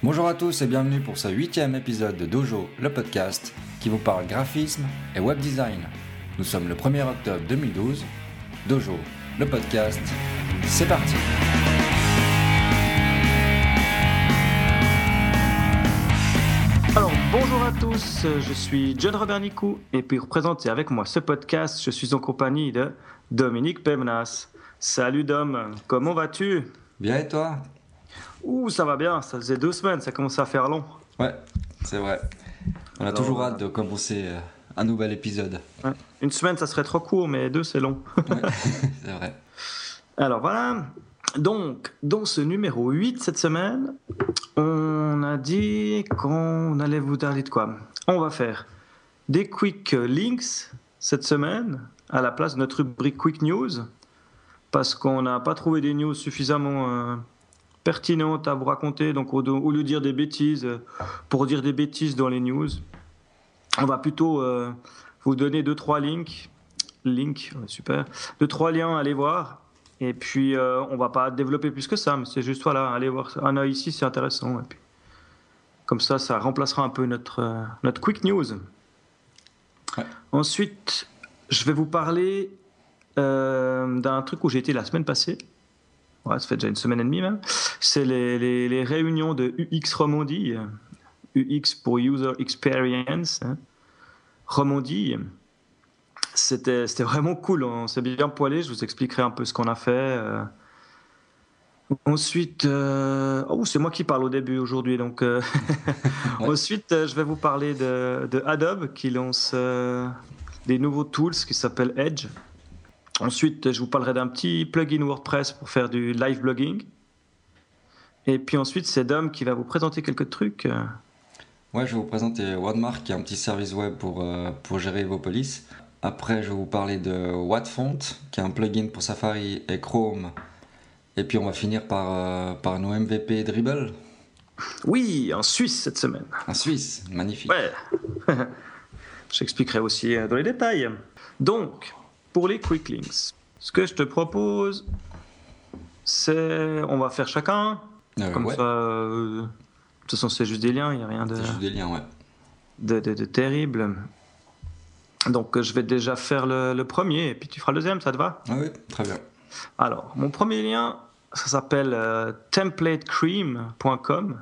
Bonjour à tous et bienvenue pour ce huitième épisode de Dojo, le podcast qui vous parle graphisme et web design. Nous sommes le 1er octobre 2012. Dojo, le podcast, c'est parti. Alors bonjour à tous, je suis John Robert Nicou et pour présenter avec moi ce podcast, je suis en compagnie de Dominique Pemnas. Salut Dom, comment vas-tu? Bien et toi? Ouh, ça va bien, ça faisait deux semaines, ça commence à faire long. Ouais, c'est vrai. On a toujours hâte de commencer euh, un nouvel épisode. Ouais. Une semaine, ça serait trop court, mais deux, c'est long. Ouais, c'est vrai. Alors voilà, donc dans ce numéro 8 cette semaine, on a dit qu'on allait vous parler de quoi On va faire des quick links cette semaine à la place de notre rubrique quick news parce qu'on n'a pas trouvé des news suffisamment euh, pertinentes à vous raconter. Donc au, au, lieu de dire des bêtises, euh, pour dire des bêtises dans les news, on va plutôt euh, vous donner deux trois links, links, ouais, super, deux trois liens à aller voir. Et puis euh, on va pas développer plus que ça, mais c'est juste voilà, allez voir un œil ici, c'est intéressant. Et puis, comme ça, ça remplacera un peu notre euh, notre quick news. Ouais. Ensuite, je vais vous parler euh, d'un truc où j'ai été la semaine passée. Ouais, ça fait déjà une semaine et demie même. C'est les, les, les, réunions de UX Romandie. UX pour User Experience. Hein. Romandie. C'était vraiment cool. On s'est bien poilé. Je vous expliquerai un peu ce qu'on a fait. Euh... Ensuite, euh... oh, c'est moi qui parle au début aujourd'hui. Donc, euh... ouais. ensuite, je vais vous parler de, de Adobe qui lance euh, des nouveaux tools qui s'appellent Edge. Ensuite, je vous parlerai d'un petit plugin WordPress pour faire du live blogging. Et puis ensuite, c'est Dom qui va vous présenter quelques trucs. Ouais, je vais vous présenter Wordmark, qui est un petit service web pour, euh, pour gérer vos polices. Après, je vais vous parler de Wattfont, qui est un plugin pour Safari et Chrome. Et puis, on va finir par, euh, par nos MVP Dribble. Oui, en Suisse cette semaine. En Suisse, magnifique. Ouais. J'expliquerai aussi euh, dans les détails. Donc, pour les quick links, ce que je te propose, c'est. On va faire chacun. Euh, comme ouais. ça. Euh, de toute façon, c'est juste des liens, il n'y a rien de. C'est juste des liens, ouais. De, de, de, terrible. Donc, je vais déjà faire le, le, premier, et puis tu feras le deuxième, ça te va? Ah Oui, très bien. Alors, mon premier lien, ça s'appelle euh, templatecream.com.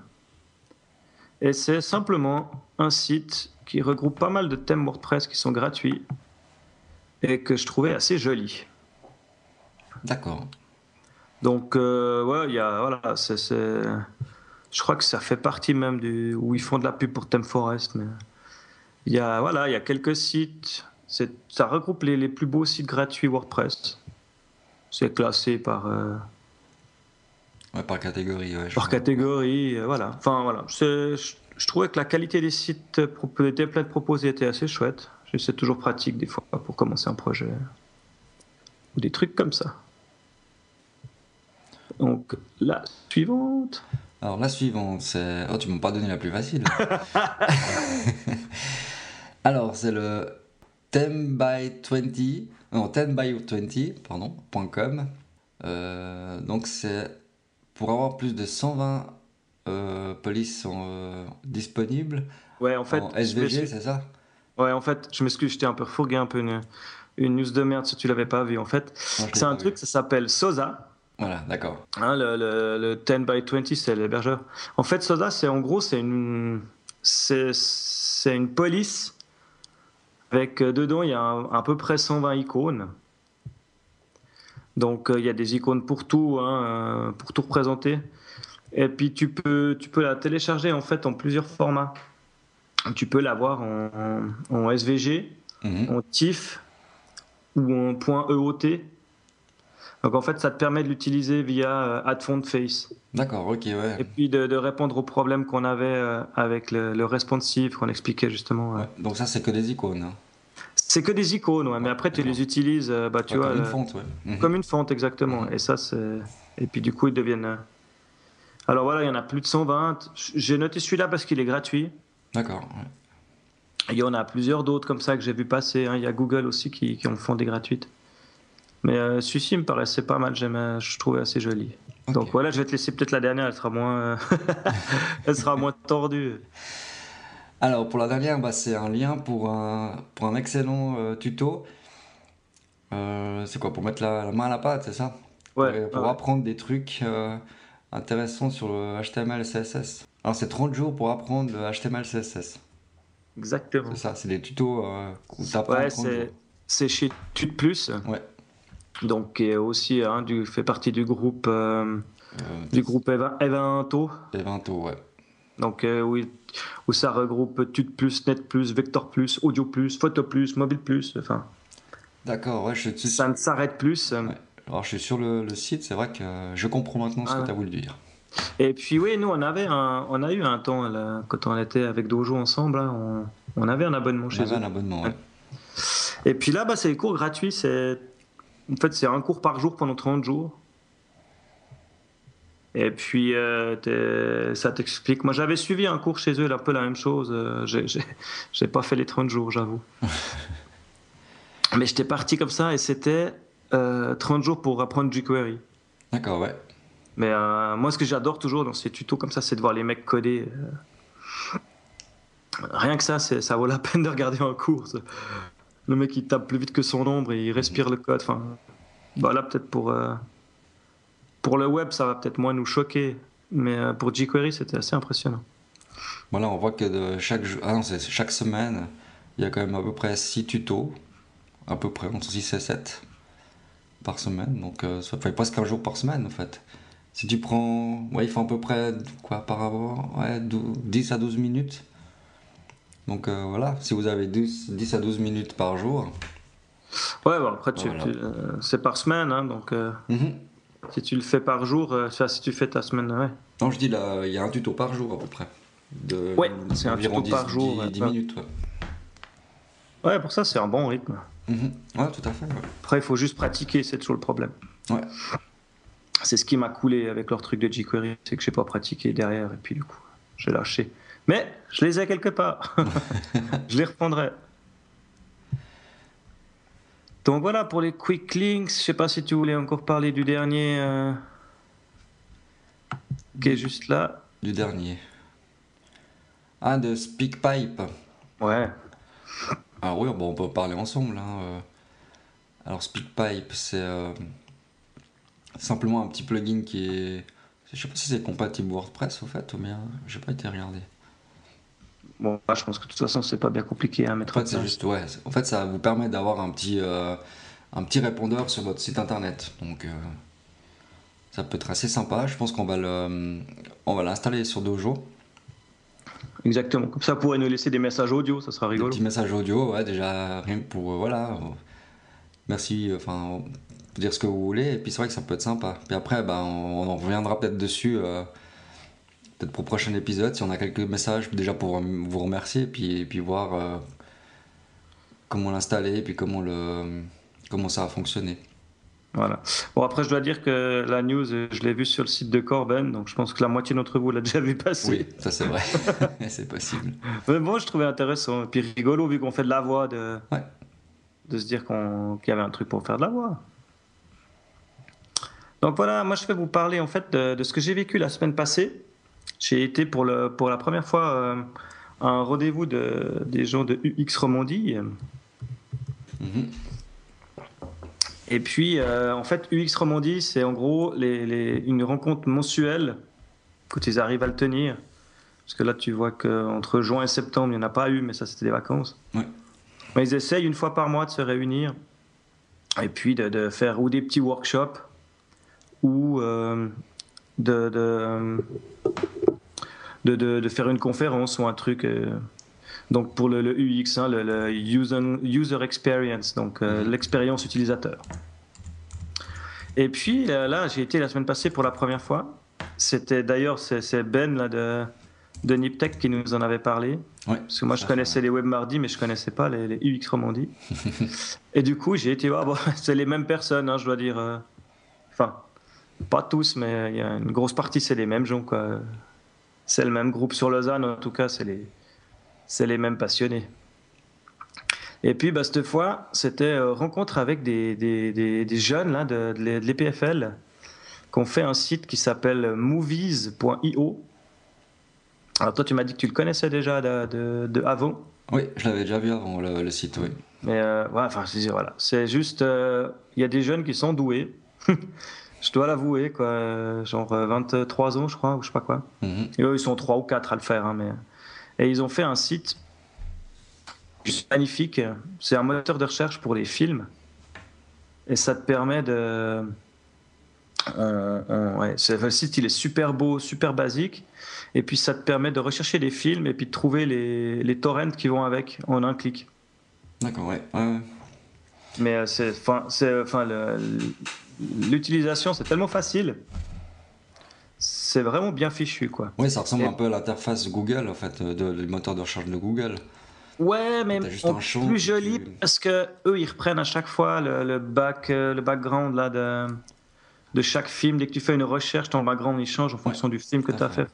Et c'est simplement un site qui regroupe pas mal de thèmes WordPress qui sont gratuits et que je trouvais assez joli. D'accord. Donc, euh, ouais, y a. Voilà, c'est. Je crois que ça fait partie même du. où ils font de la pub pour ThemeForest. Mais il y a, voilà, il y a quelques sites. Ça regroupe les, les, plus beaux sites gratuits WordPress. C'est classé par. Euh, ouais, par catégorie, ouais. Par catégorie, euh, voilà. Enfin, voilà. Je, je, trouvais que la qualité des sites, des templates proposés était assez chouette. C'est toujours pratique des fois pour commencer un projet. Ou des trucs comme ça. Donc, la suivante. Alors, la suivante, c'est. Oh, tu m'as pas donné la plus facile. Alors, c'est le 10 by 20. Non, 10 by 20, pardon, .com. Euh, donc, c'est pour avoir plus de 120 euh, polices sont euh, disponibles. Ouais, en fait. En SVG, c'est ça? Ouais, en fait, je m'excuse, j'étais un peu fourgué, un peu une, une, news de merde si tu l'avais pas vu. En fait, c'est un truc, vu. ça s'appelle Sosa. Voilà, d'accord. Hein, le, le, le, 10 by 20, c'est l'hébergeur. En fait, Sosa, c'est en gros, c'est une, c'est une police avec euh, dedans, il y a un, à peu près 120 icônes. Donc, euh, il y a des icônes pour tout, hein, pour tout représenter. Et puis, tu peux, tu peux la télécharger en fait en plusieurs formats. Tu peux l'avoir en, en, SVG, en TIFF ou en .eot. Donc en fait, ça te permet de l'utiliser via euh, AdFontFace. D'accord, ok, ouais. Et puis de, de répondre aux problèmes qu'on avait euh, avec le, le responsive qu'on expliquait justement. Ouais. Donc ça, c'est que des icônes. Hein. C'est que des icônes, ouais. Mais après, tu les utilises, euh, bah, tu vois, comme une fonte, ouais. -hmm. Comme une fonte, exactement. -hmm. Et ça, c'est. Et puis du coup, ils deviennent. Alors voilà, il y en a plus de 120. J'ai noté celui-là parce qu'il est gratuit. D'accord. Ouais. Il y en a plusieurs d'autres comme ça que j'ai vu passer. Hein. Il y a Google aussi qui, qui en font des gratuites. Mais euh, celui-ci me paraissait pas mal, je trouvais assez joli. Donc voilà, je vais te laisser peut-être la dernière, elle sera moins, elle sera moins tordue. Alors pour la dernière, bah, c'est un lien pour un, pour un excellent euh, tuto. Euh, c'est quoi Pour mettre la, main à la pâte, c'est ça? Ouais. Pour, apprendre des trucs euh, intéressants sur le HTML et CSS. Alors c'est 30 jours pour apprendre le HTML CSS. Exactement. C'est ça, c'est des tutos où tu apprends ouais, c'est chez Tut Plus. Ouais donc qui est aussi hein, du, fait partie du groupe euh, euh, du groupe Evento. Evento, ouais. Donc euh, oui, où ça regroupe Tut Plus, Net Plus, Vector Plus, Audio Plus, Photo Plus, Mobile Plus, enfin. D'accord, ouais, je suis... Ça ne s'arrête plus. Alors je suis sur le, site, c'est vrai que je comprends maintenant ce que tu as voulu dire. Et puis oui, nous on avait un, on a eu un temps là, quand on était avec Dojo ensemble, on, on, avait un abonnement chez eux. On avait un abonnement, ouais. Et puis là, bah, c'est les cours gratuits, c'est en fait, c'est un cours par jour pendant 30 jours. Et puis, euh, ça t'explique. Moi, j'avais suivi un cours chez eux, un peu la même chose. Euh, j'ai pas fait les 30 jours, j'avoue. Mais j'étais parti comme ça et c'était 30 euh, jours pour apprendre jQuery. D'accord, ouais. Mais moi, ce que j'adore toujours dans ces tutos comme ça, c'est de voir les mecs coder. Rien que ça, ça vaut la peine de regarder un cours le mec il tape plus vite que son ombre et il respire le code. Enfin, voilà, bah peut-être pour, euh, pour le web, ça va peut-être moins nous choquer, mais euh, pour jQuery, c'était assez impressionnant. Voilà, on voit que chaque, ah chaque semaine, il y a quand même à peu près 6 tutos, à peu près entre 6 et 7 par semaine, donc euh, ça fait presque un jour par semaine en fait. Si tu prends, ouais, il faut à peu près quoi par rapport, ouais, 10 à 12 minutes donc euh, voilà, si vous avez 10, 10, à 12 minutes par jour. Ouais, bon, après, euh, c'est par semaine, hein, donc euh, mhm. si tu le fais par jour, si tu fais ta semaine, ouais. Non, je dis là, il y a un tuto par jour à peu près. De, ouais, c'est un tuto par jour. 10, minutes, ouais. Ouais, pour ça, c'est un bon rythme. Mhm. Ouais, tout à fait. Après, il faut juste pratiquer, c'est toujours le problème. Ouais. C'est ce qui m'a coulé avec leur truc de jQuery, c'est que j'ai pas pratiqué derrière, et puis du coup, j'ai lâché. Mais je les ai quelque part. je les reprendrai. Donc voilà pour les quick links. Je sais pas si tu voulais encore parler du dernier euh, qui est juste là. Du dernier. Ah, de SpeakPipe. Ouais. Ah oui, bon, on peut parler ensemble. Hein. Euh. Alors SpeakPipe, c'est euh, simplement un petit plugin qui est... Je sais pas si c'est compatible WordPress au fait, ou bien j'ai pas été regardé. Bon, je pense que de toute façon, c'est pas bien compliqué à mettre en fait, c'est juste, ouais. En fait, ça vous permet d'avoir un petit, euh, un petit répondeur sur votre site internet. Donc, euh, ça peut être assez sympa. Je pense qu'on va le, on va l'installer sur Dojo. Exactement. Comme ça, vous pourrez nous laisser des messages audio, ça sera rigolo. Des petits messages audio, ouais, déjà, rien pour, euh, voilà. merci, enfin, dire ce que vous voulez. Et puis, c'est vrai que ça peut être sympa. Puis après, ben, on, on reviendra peut-être dessus peut-être pour le prochain épisode, si on a quelques messages déjà pour vous remercier et puis, puis voir euh, comment l'installer et puis comment, le, comment ça a fonctionné. Voilà. Bon, après, je dois dire que la news, je l'ai vue sur le site de Corben, donc je pense que la moitié d'entre vous l'a déjà vu passer. Oui, ça c'est vrai. c'est possible. Mais bon, je trouvais intéressant. Et puis rigolo, vu qu'on fait de la voix, de, de se dire qu'il y avait un truc pour faire de la voix. Donc voilà, moi je vais vous parler en fait de, de ce que j'ai vécu la semaine passée. J'ai été pour, le, pour la première fois euh, à un rendez-vous de, des gens de UX Romandie. Mhm. Et puis, euh, en fait, UX Romandie, c'est en gros les, les, une rencontre mensuelle quand ils arrivent à le tenir. Parce que là, tu vois qu'entre juin et septembre, il n'y en a pas eu, mais ça, c'était des vacances. Mais ils essayent une fois par mois de se réunir et puis de, de faire ou des petits workshops ou euh, de, de, de, faire une conférence ou un truc. Euh, donc pour le, UX, hein, le, user, user, experience, donc euh, mhm. l'expérience utilisateur. Et puis là, j'ai été la semaine passée pour la première fois. C'était d'ailleurs c'est Ben là de de Niptech qui nous en avait parlé. Parce que moi, je connaissais les Web Mardi, mais je connaissais pas les, UX Romandie. et du coup, j'ai été voir, bon, c'est les mêmes personnes, hein, je dois dire. Enfin, pas tous, mais il y a une grosse partie, c'est les mêmes gens. Quoi. C'est le même groupe sur Lausanne, en tout cas, c'est les, c'est les mêmes passionnés. Et puis, bah, cette fois, c'était euh, rencontre avec des, des, des, jeunes là, de, de l'EPFL qui ont fait un site qui s'appelle movies.io. Alors toi, tu m'as dit que tu le connaissais déjà de, de, avant. Oui, je l'avais déjà vu avant le, site, oui. Mais euh, enfin, je voilà, c'est juste, euh, il y a des jeunes qui sont doués. je dois l'avouer, quoi. Genre 23 ans, je crois, ou je sais pas quoi. Mhm. Et eux, ils sont 3 ou 4 à le faire, hein, mais. Et ils ont fait un site magnifique. C'est un moteur de recherche pour les films. Et ça te permet de. ouais, le site, il est super beau, super basique. Et puis ça te permet de rechercher des films et puis de trouver les, les torrents qui vont avec en un clic. D'accord, ouais. ouais. Mais euh, c'est, enfin, l'utilisation, c'est tellement facile. C'est vraiment bien fichu, quoi. Oui, ça ressemble un peu à l'interface Google, en fait, de, du moteur de recherche de Google. Ouais, mais plus joli parce que eux, ils reprennent à chaque fois le, le back, euh, le background là de, de chaque film. Dès que tu fais une recherche, ton background il change en fonction du film que tu as fait.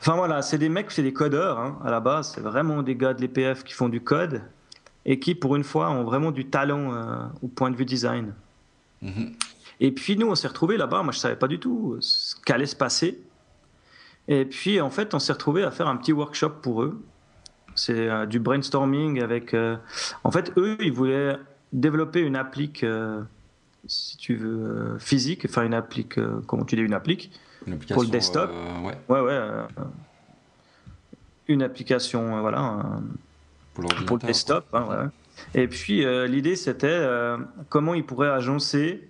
Enfin voilà, c'est des mecs, c'est des codeurs hein, à la base. C'est vraiment des gars de l'EPF qui font du code et qui, pour une fois, ont vraiment du talent euh, au point de vue design. Mhm. Et puis nous, on s'est retrouvés là-bas. Moi, je savais pas du tout ce qu'allait se passer. Et puis, en fait, on s'est retrouvés à faire un petit workshop pour eux. C'est euh, du brainstorming avec. Euh, en fait, eux, ils voulaient développer une applique, si tu veux, physique, enfin une applique, comment tu dis, une applique pour le desktop. ouais. Ouais, ouais. une application, voilà pour, le desktop. Hein, Et puis euh, l'idée c'était euh, comment ils pourraient agencer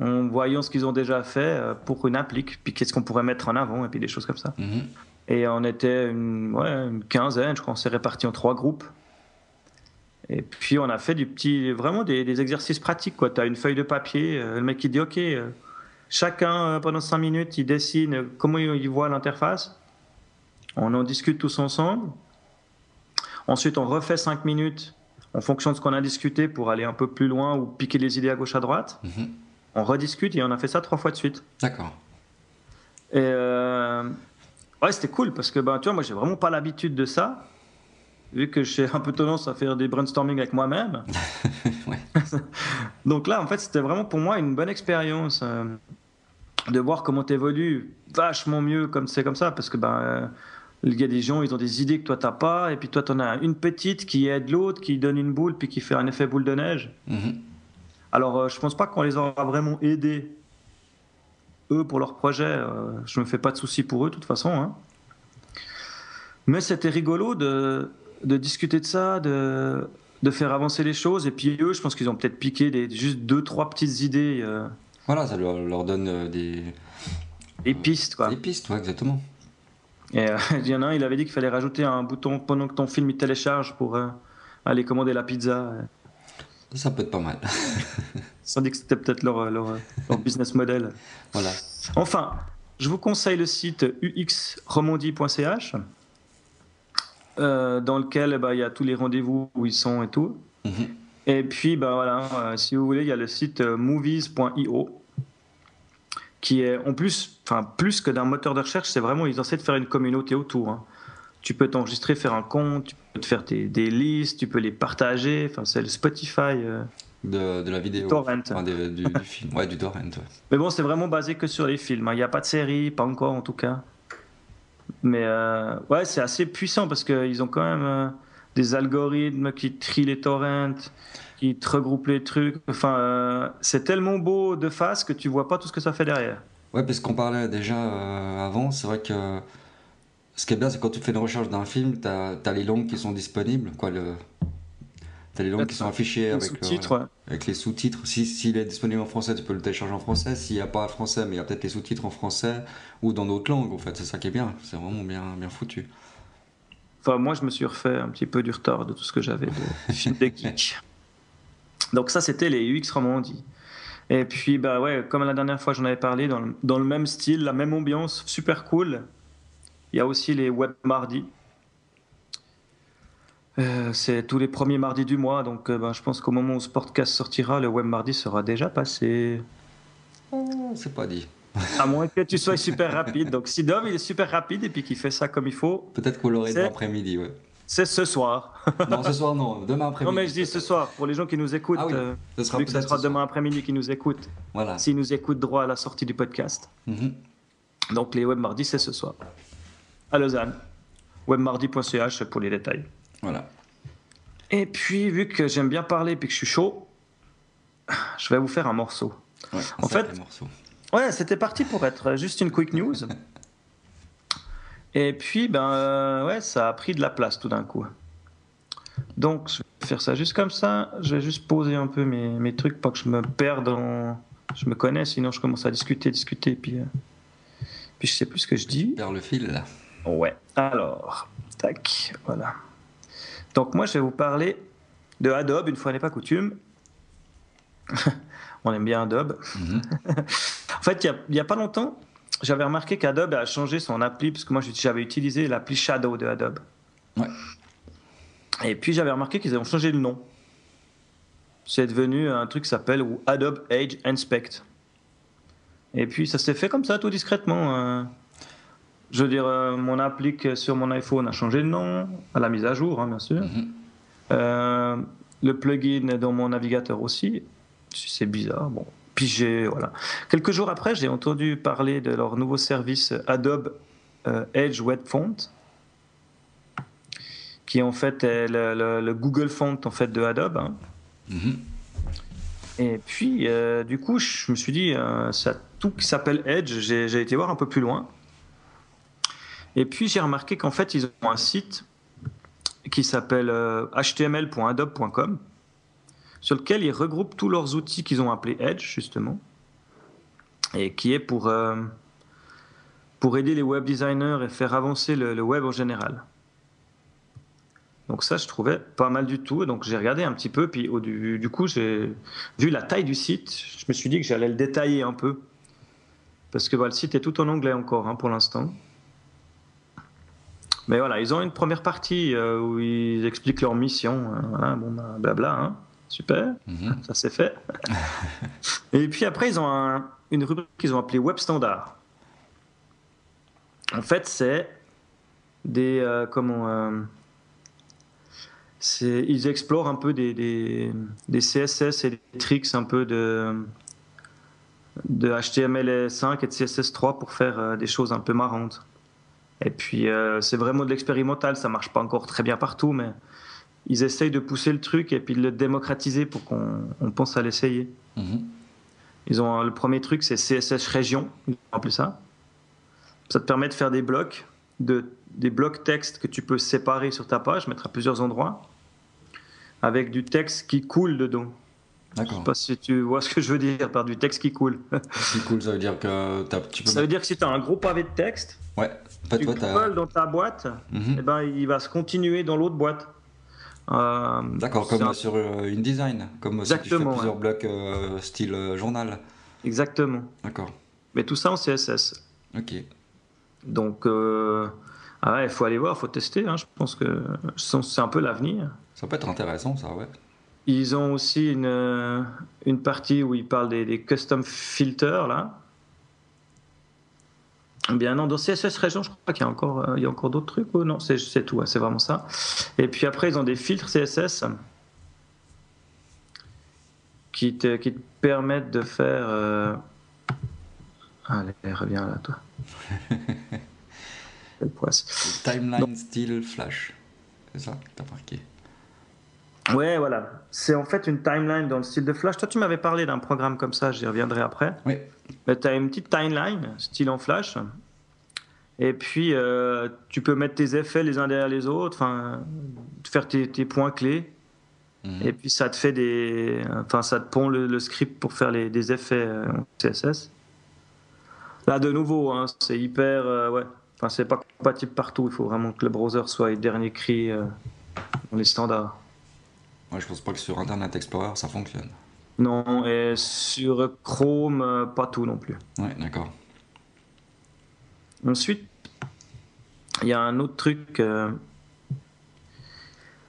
en voyant ce qu'ils ont déjà fait euh, pour une applique, puis qu'est-ce qu'on pourrait mettre en avant, et puis des choses comme ça. Mhm. Et on était une, ouais, une quinzaine, je crois, on s'est répartis en trois groupes. Et puis on a fait du petit, vraiment des, exercices pratiques. Tu as une feuille de papier, le mec il dit ok, chacun pendant cinq minutes il dessine comment il voit l'interface. On en discute tous ensemble. Ensuite, on refait 5 minutes en fonction de ce qu'on a discuté pour aller un peu plus loin ou piquer les idées à gauche à droite. Mhm. On rediscute et on a fait ça trois fois de suite. D'accord. Et euh, ouais, c'était cool parce que ben, tu vois, moi, j'ai vraiment pas l'habitude de ça. Vu que j'ai un peu tendance à faire des brainstorming avec moi-même. Donc là, en fait, c'était vraiment pour moi une bonne expérience euh, de voir comment tu évolues vachement mieux comme c'est comme ça. Parce que ben, euh, il y a des gens, ils ont des idées que toi t'as pas, et puis toi t'en as une petite qui aide l'autre, qui donne une boule, puis qui fait un effet boule de neige. Mhm. Alors euh, je pense pas qu'on les aura vraiment aidés, eux, pour leur projet. Euh, je me fais pas de soucis pour eux, de toute façon. Hein. Mais c'était rigolo de, de, discuter de ça, de, de, faire avancer les choses, et puis eux, je pense qu'ils ont peut-être piqué des, juste deux, trois petites idées. Euh. Voilà, ça leur, leur donne des... Des pistes, quoi. Des pistes, ouais, exactement. Et euh, il y en a un, il avait dit qu'il fallait rajouter un bouton pendant que ton film il télécharge pour euh, aller commander la pizza. Ça peut être pas mal. Sans dire que c'était peut-être leur, leur, business model. Voilà. Enfin, je vous conseille le site uxromandie.ch euh, dans lequel bah, il y a tous les rendez-vous où ils sont et tout. Mhm. Et puis, bah, voilà, si vous voulez, il y a le site movies.io qui est en plus, enfin plus que d'un moteur de recherche, c'est vraiment ils essaient de faire une communauté autour. Hein. Tu peux t'enregistrer, faire un compte, tu peux te faire des, des listes, tu peux les partager. Enfin, c'est le Spotify. Euh, de, de, la vidéo. Torrent. du, film. Ouais, du torrent. Mais bon, c'est vraiment basé que sur les films. Hein. Il n'y a pas de série, pas encore en tout cas. Mais euh, ouais, c'est assez puissant parce qu'ils ont quand même euh, des algorithmes qui trient les torrents qui te regroupe les trucs. Enfin, euh, c'est tellement beau de face que tu vois pas tout ce que ça fait derrière. Ouais, parce qu'on parlait déjà euh, avant, c'est vrai que ce qui est bien, c'est quand tu fais une recherche d'un film, tu as, les langues qui sont disponibles, quoi. Le... Tu as les langues qui sont affichées avec, euh, avec les sous-titres. S'il si, est disponible en français, tu peux le télécharger en français. S'il n'y a pas français, mais il y a peut-être les sous-titres en français ou dans d'autres langues, en fait. C'est ça qui est bien. C'est vraiment bien, bien foutu. Enfin, moi, je me suis refait un petit peu du retard de tout ce que j'avais de films de geek. Donc ça, c'était les UX Romandie. Et puis, bah ouais, comme la dernière fois j'en avais parlé, dans le, dans le, même style, la même ambiance, super cool. Il y a aussi les web mardis. Euh, c'est tous les premiers mardis du mois, donc euh, bah, je pense qu'au moment où ce podcast sortira, le web mardi sera déjà passé. Oh, c'est pas dit. à moins que tu sois super rapide. Donc si Dom il est super rapide et puis qu'il fait ça comme il faut. Peut-être qu'on l'aurait l'après-midi, ouais. C'est ce soir. non, ce soir, non. Demain après-midi. Non, mais je dis ce soir, pour les gens qui nous écoutent. Ah oui, euh, ce sera vu que ce sera ce demain après-midi qui nous écoutent. Voilà. S'ils nous écoutent droit à la sortie du podcast. Mhm. Donc les web mardis, c'est ce soir. À Lausanne. Webmardi.ch pour les détails. Voilà. Et puis, vu que j'aime bien parler et que je suis chaud, je vais vous faire un morceau. Ouais, En fait- morceau. Ouais, c'était parti pour être juste une quick news. Et puis, ben, euh, ouais, ça a pris de la place tout d'un coup. Donc, je vais faire ça juste comme ça. Je vais juste poser un peu mes, mes trucs, pas que je me perde dans. Je me connais, sinon je commence à discuter, discuter, puis, euh, puis je sais plus ce que je dis. Vers le fil, là. Ouais. Alors, tac, voilà. Donc moi, je vais vous parler de Adobe, une fois n'est pas coutume. On aime bien Adobe. Mhm. En fait, il n'y a, pas longtemps, j'avais remarqué qu'Adobe a changé son appli, parce que moi, j'avais utilisé l'appli Shadow de Adobe. Ouais. Et puis, j'avais remarqué qu'ils ont changé le nom. C'est devenu un truc qui s'appelle Adobe Age Inspect. Et puis, ça s'est fait comme ça, tout discrètement. euh. Je veux dire, euh, mon appli sur mon iPhone a changé de nom, à la mise à jour, hein, bien sûr. Mhm. Euh, le plugin dans mon navigateur aussi. C'est bizarre. Bon. Voilà. Quelques jours après, j'ai entendu parler de leur nouveau service Adobe euh, Edge Web Font, qui en fait est le, le- le Google Font en fait de Adobe. hein. Mhm. Et puis, euh, du coup, je me suis dit, euh, ça, tout qui s'appelle Edge, j'ai j'ai été voir un peu plus loin. Et puis, j'ai remarqué qu'en fait, ils ont un site qui s'appelle euh, html.adobe.com, sur lequel ils regroupent tous leurs outils qu'ils ont appelés Edge, justement, et qui est pour, euh, pour aider les web designers et faire avancer le, web en général. Donc ça, je trouvais pas mal du tout. Donc j'ai regardé un petit peu, puis du, coup, j'ai vu la taille du site. Je me suis dit que j'allais le détailler un peu. Parce que bah, le site est tout en anglais encore hein, pour l'instant. Mais voilà, ils ont une première partie euh, où ils expliquent leur mission. euh, voilà, bon, bah, blabla, hein. Super, Mhm. ça c'est fait. Et puis après, ils ont un- une rubrique qu'ils ont appelée Web Standard. En fait, c'est des. euh, comment. euh, ils explorent un peu des, des, des CSS et des tricks un peu de, de HTML5 et de CSS3 pour faire euh, des choses un peu marrantes. Et puis c'est vraiment de l'expérimental, ça marche pas encore très bien partout, mais ils essayent de pousser le truc et puis de le démocratiser pour qu'on on pense à l'essayer. Mhm. Ils ont le premier truc, c'est CSS région, ils appelé ça. Ça te permet de faire des blocs, de, des blocs texte que tu peux séparer sur ta page, mettre à plusieurs endroits, avec du texte qui coule dedans. Je D'accord. sais pas si tu vois ce que je veux dire par du texte qui coule. C'est cool, ça veut dire que tu peux. Ça veut dire que si tu as un gros pavé de texte, Ouais. Tu toi, dans ta boîte, et ben, il va se continuer dans l'autre boîte. Euh, D'accord, comme un- sur euh, InDesign, comme si tu fais Exactement, plusieurs blocs euh, style journal. Exactement. D'accord. Mais tout ça en CSS. Ok. Donc, euh, ah ouais, il faut aller voir, il faut tester. hein. Je pense que c'est un peu l'avenir. Ça peut être intéressant, ça, ouais. Ils ont aussi une, une partie où ils parlent des, des custom filters, là. Bien non, dans CSS Région, je crois qu'il y a encore, euh, il y a encore d'autres trucs. ou non, c'est tout, c'est vraiment ça. Et puis après, ils ont des filtres CSS qui te, qui te permettent de faire. euh, Allez, reviens là, toi. Le Timeline style flash. C'est ça t'as marqué? Ouais, voilà. C'est en fait une timeline dans le style de Flash. Toi, tu m'avais parlé d'un programme comme ça, j'y reviendrai après. Oui. tu as une petite timeline, style en Flash. Et puis, euh, tu peux mettre tes effets les uns derrière les autres, enfin, faire tes, tes points clés. Mhm. Et puis, ça te fait des. Enfin, ça te pond le, le script pour faire les, des effets euh, en CSS. Là, de nouveau, hein, c'est hyper. euh, ouais. Enfin, c'est pas compatible partout. Il faut vraiment que le browser soit le dernier cri euh, dans les standards. Ouais, je pense pas que sur Internet Explorer ça fonctionne. Non, et sur Chrome, euh, pas tout non plus. Ouais, d'accord. Ensuite, il y a un autre truc euh,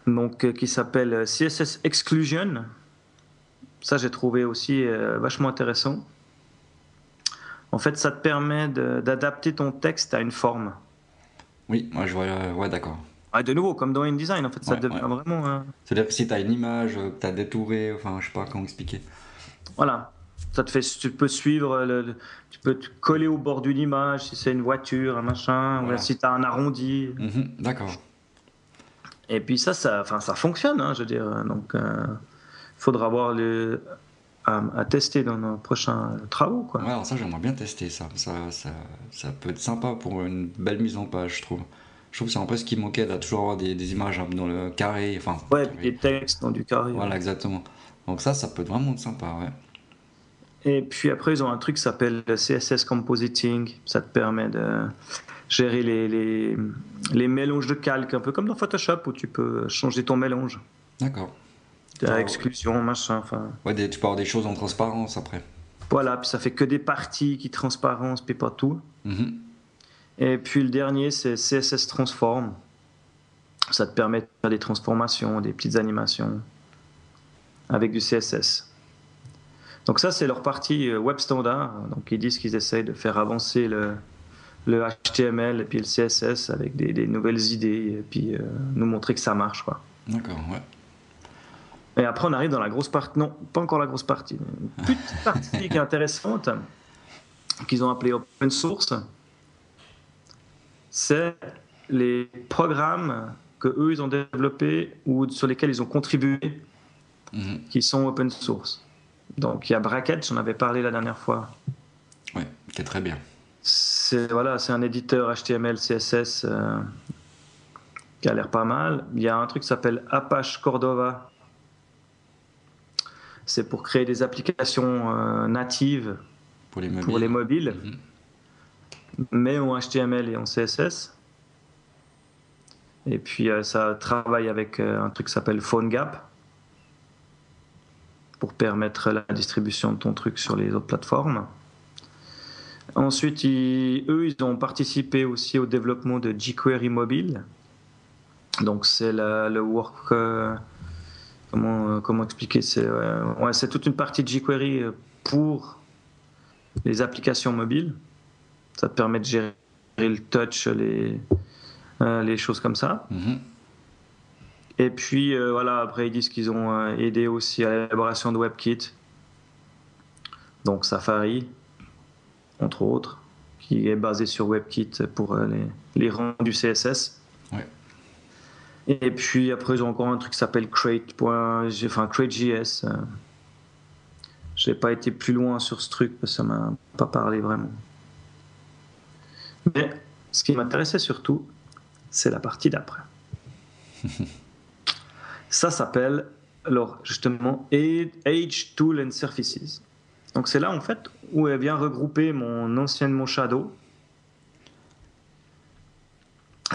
donc, euh, qui s'appelle CSS Exclusion. Ça, j'ai trouvé aussi euh, vachement intéressant. En fait, ça te permet d'adapter ton texte à une forme. Oui, moi je vois. ouais, d'accord. Ah, de nouveau, comme dans InDesign, en fait, ça Ouais, devient ouais. vraiment. un- C'est-à-dire que si tu as une image, euh, que tu as détouré, enfin, je sais pas comment expliquer. Voilà. Ça te fait, tu peux suivre, le, le- tu peux te coller au bord d'une image si c'est une voiture, un machin, ou si tu as un arrondi. Mhm, D'accord. Et puis ça, ça, enfin, ça fonctionne, hein, je veux dire. Donc, il faudra voir le, à, à tester dans nos prochains travaux. Quoi. Ouais, alors ça, j'aimerais bien tester ça. Ça, ça. ça peut être sympa pour une belle mise en page, je trouve. Je trouve que c'est un peu ce qui me moquait, là, toujours avoir des, des images peu dans le carré. Enfin, Ouais, des textes dans du carré. Voilà, exactement. Donc ça, ça peut être vraiment sympa, ouais. Et puis après, ils ont un truc qui s'appelle le CSS Compositing. Ça te permet de gérer les, les, les mélanges de calques, un peu comme dans Photoshop où tu peux changer ton mélange. D'accord. Ouais. exclusion, machin. Enfin, Ouais, des- tu peux avoir des choses en transparence après. voilà, puis ça fait que des parties qui transparencent, puis pas tout. Mhm. Et puis le dernier, c'est CSS Transform. Ça te permet de faire des transformations, des petites animations avec du CSS. Donc ça, c'est leur partie euh, web standard. Donc ils disent qu'ils essayent de faire avancer le, le HTML et puis le CSS avec des, des nouvelles idées et puis euh, nous montrer que ça marche. Quoi. D'accord, ouais. Et après, on arrive dans la grosse partie. Non, pas encore la grosse partie. Une petite partie qui est intéressante, qu'ils ont appelée open source, c'est les programmes que eux ils ont développés ou sur lesquels ils ont contribué, Mhm. qui sont open source. Donc il y a Bracket, j'en avais parlé la dernière fois. Ouais, qui est très bien. C'est voilà, c'est un éditeur HTML, CSS euh, qui a l'air pas mal. Il y a un truc qui s'appelle Apache Cordova. C'est pour créer des applications euh, natives Pour les mobiles. pour les mobiles, Mhm. Mais en HTML et en CSS. Et puis euh, ça travaille avec euh, un truc qui s'appelle PhoneGap pour permettre la distribution de ton truc sur les autres plateformes. Ensuite, eux, ils ont participé aussi au développement de jQuery mobile. Donc c'est le work. euh, comment, expliquer C'est toute une partie de jQuery pour les applications mobiles. Ça te permet de gérer le touch, les, euh, les choses comme ça. Mhm. Et puis euh, voilà, après ils disent qu'ils ont euh, aidé aussi à l'élaboration de WebKit. Donc Safari, entre autres, qui est basé sur WebKit pour les, les rangs du CSS. Ouais. Et puis après ils ont encore un truc qui s'appelle Crate. Enfin CrateJS. J'ai pas été plus loin sur ce truc parce que ça m'a pas parlé vraiment. Mais ce qui m'intéressait surtout, c'est la partie d'après. Ça s'appelle alors justement Age Tool and Surfaces. Donc c'est là en fait où elle vient regrouper mon anciennement Shadow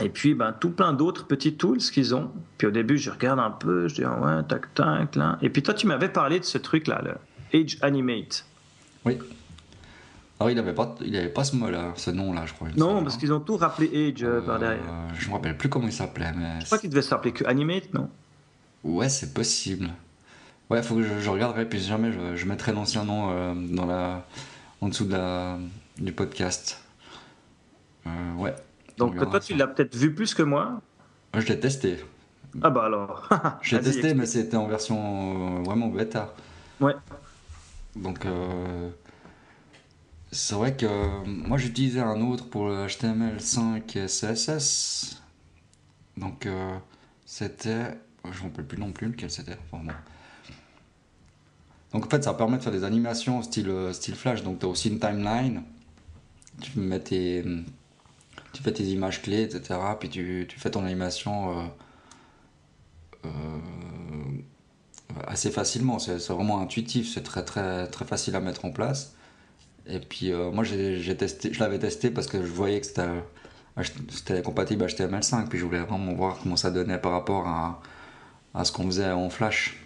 et puis ben, tout plein d'autres petits tools qu'ils ont. Puis au début je regarde un peu, je dis ah ouais tac tac là. Et puis toi tu m'avais parlé de ce truc là, le Age Animate. Oui. Alors il avait pas, il avait pas ce mot-là, ce nom-là, je crois. il Non parce hein. qu'ils ont tout rappelé Age euh, par derrière. Euh, je me rappelle plus comment il s'appelait, mais. Je crois qu'il devait s'appeler que Animate non? Ouais, c'est possible. Ouais, faut que je, je regarderai, puis si jamais je, je mettrai l'ancien nom euh, dans la, en dessous de la, du podcast. Euh, ouais. Donc toi tu l'as peut-être vu plus que moi? Moi, je l'ai testé. Ah bah alors. Je l'ai testé, mais c'était en version vraiment bêta. Ouais. Donc, euh, c'est vrai que euh, moi j'utilisais un autre pour le HTML5 et CSS. Donc, euh, c'était. Je ne rappelle plus non plus lequel c'était. Donc, en fait, ça permet de faire des animations style, euh, style Flash. Donc, tu as aussi une timeline. Tu mets tes. Tu fais tes images clés, etc. Puis tu, tu fais ton animation. assez facilement. C'est vraiment intuitif, c'est très très très facile à mettre en place. Et puis euh, moi j'ai testé, je l'avais testé parce que je voyais que c'était c'était compatible HTML5, puis je voulais vraiment voir comment ça donnait par rapport à, à ce qu'on faisait en Flash.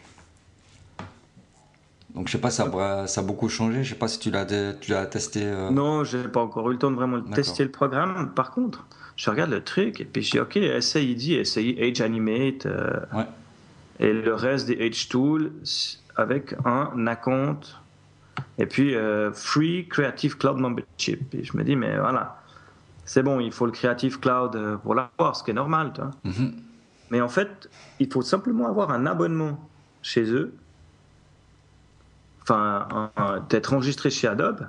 Donc je sais pas, ça, ça a beaucoup changé. Je sais pas si tu l'as tu l'as testé. euh, Non, j'ai pas encore eu le temps de vraiment tester le programme. Par contre, je regarde le truc et puis je dis ok, essaye, dit essaye Age Animate euh, Ouais. et le reste des Age Tools avec un account et puis euh, Free Creative Cloud Membership. Et je me dis mais voilà, c'est bon, il faut le Creative Cloud euh, pour l'avoir, ce qui est normal. Tu vois. Mhm. Mais en fait, il faut simplement avoir un abonnement chez eux, enfin, d'être enregistré chez Adobe.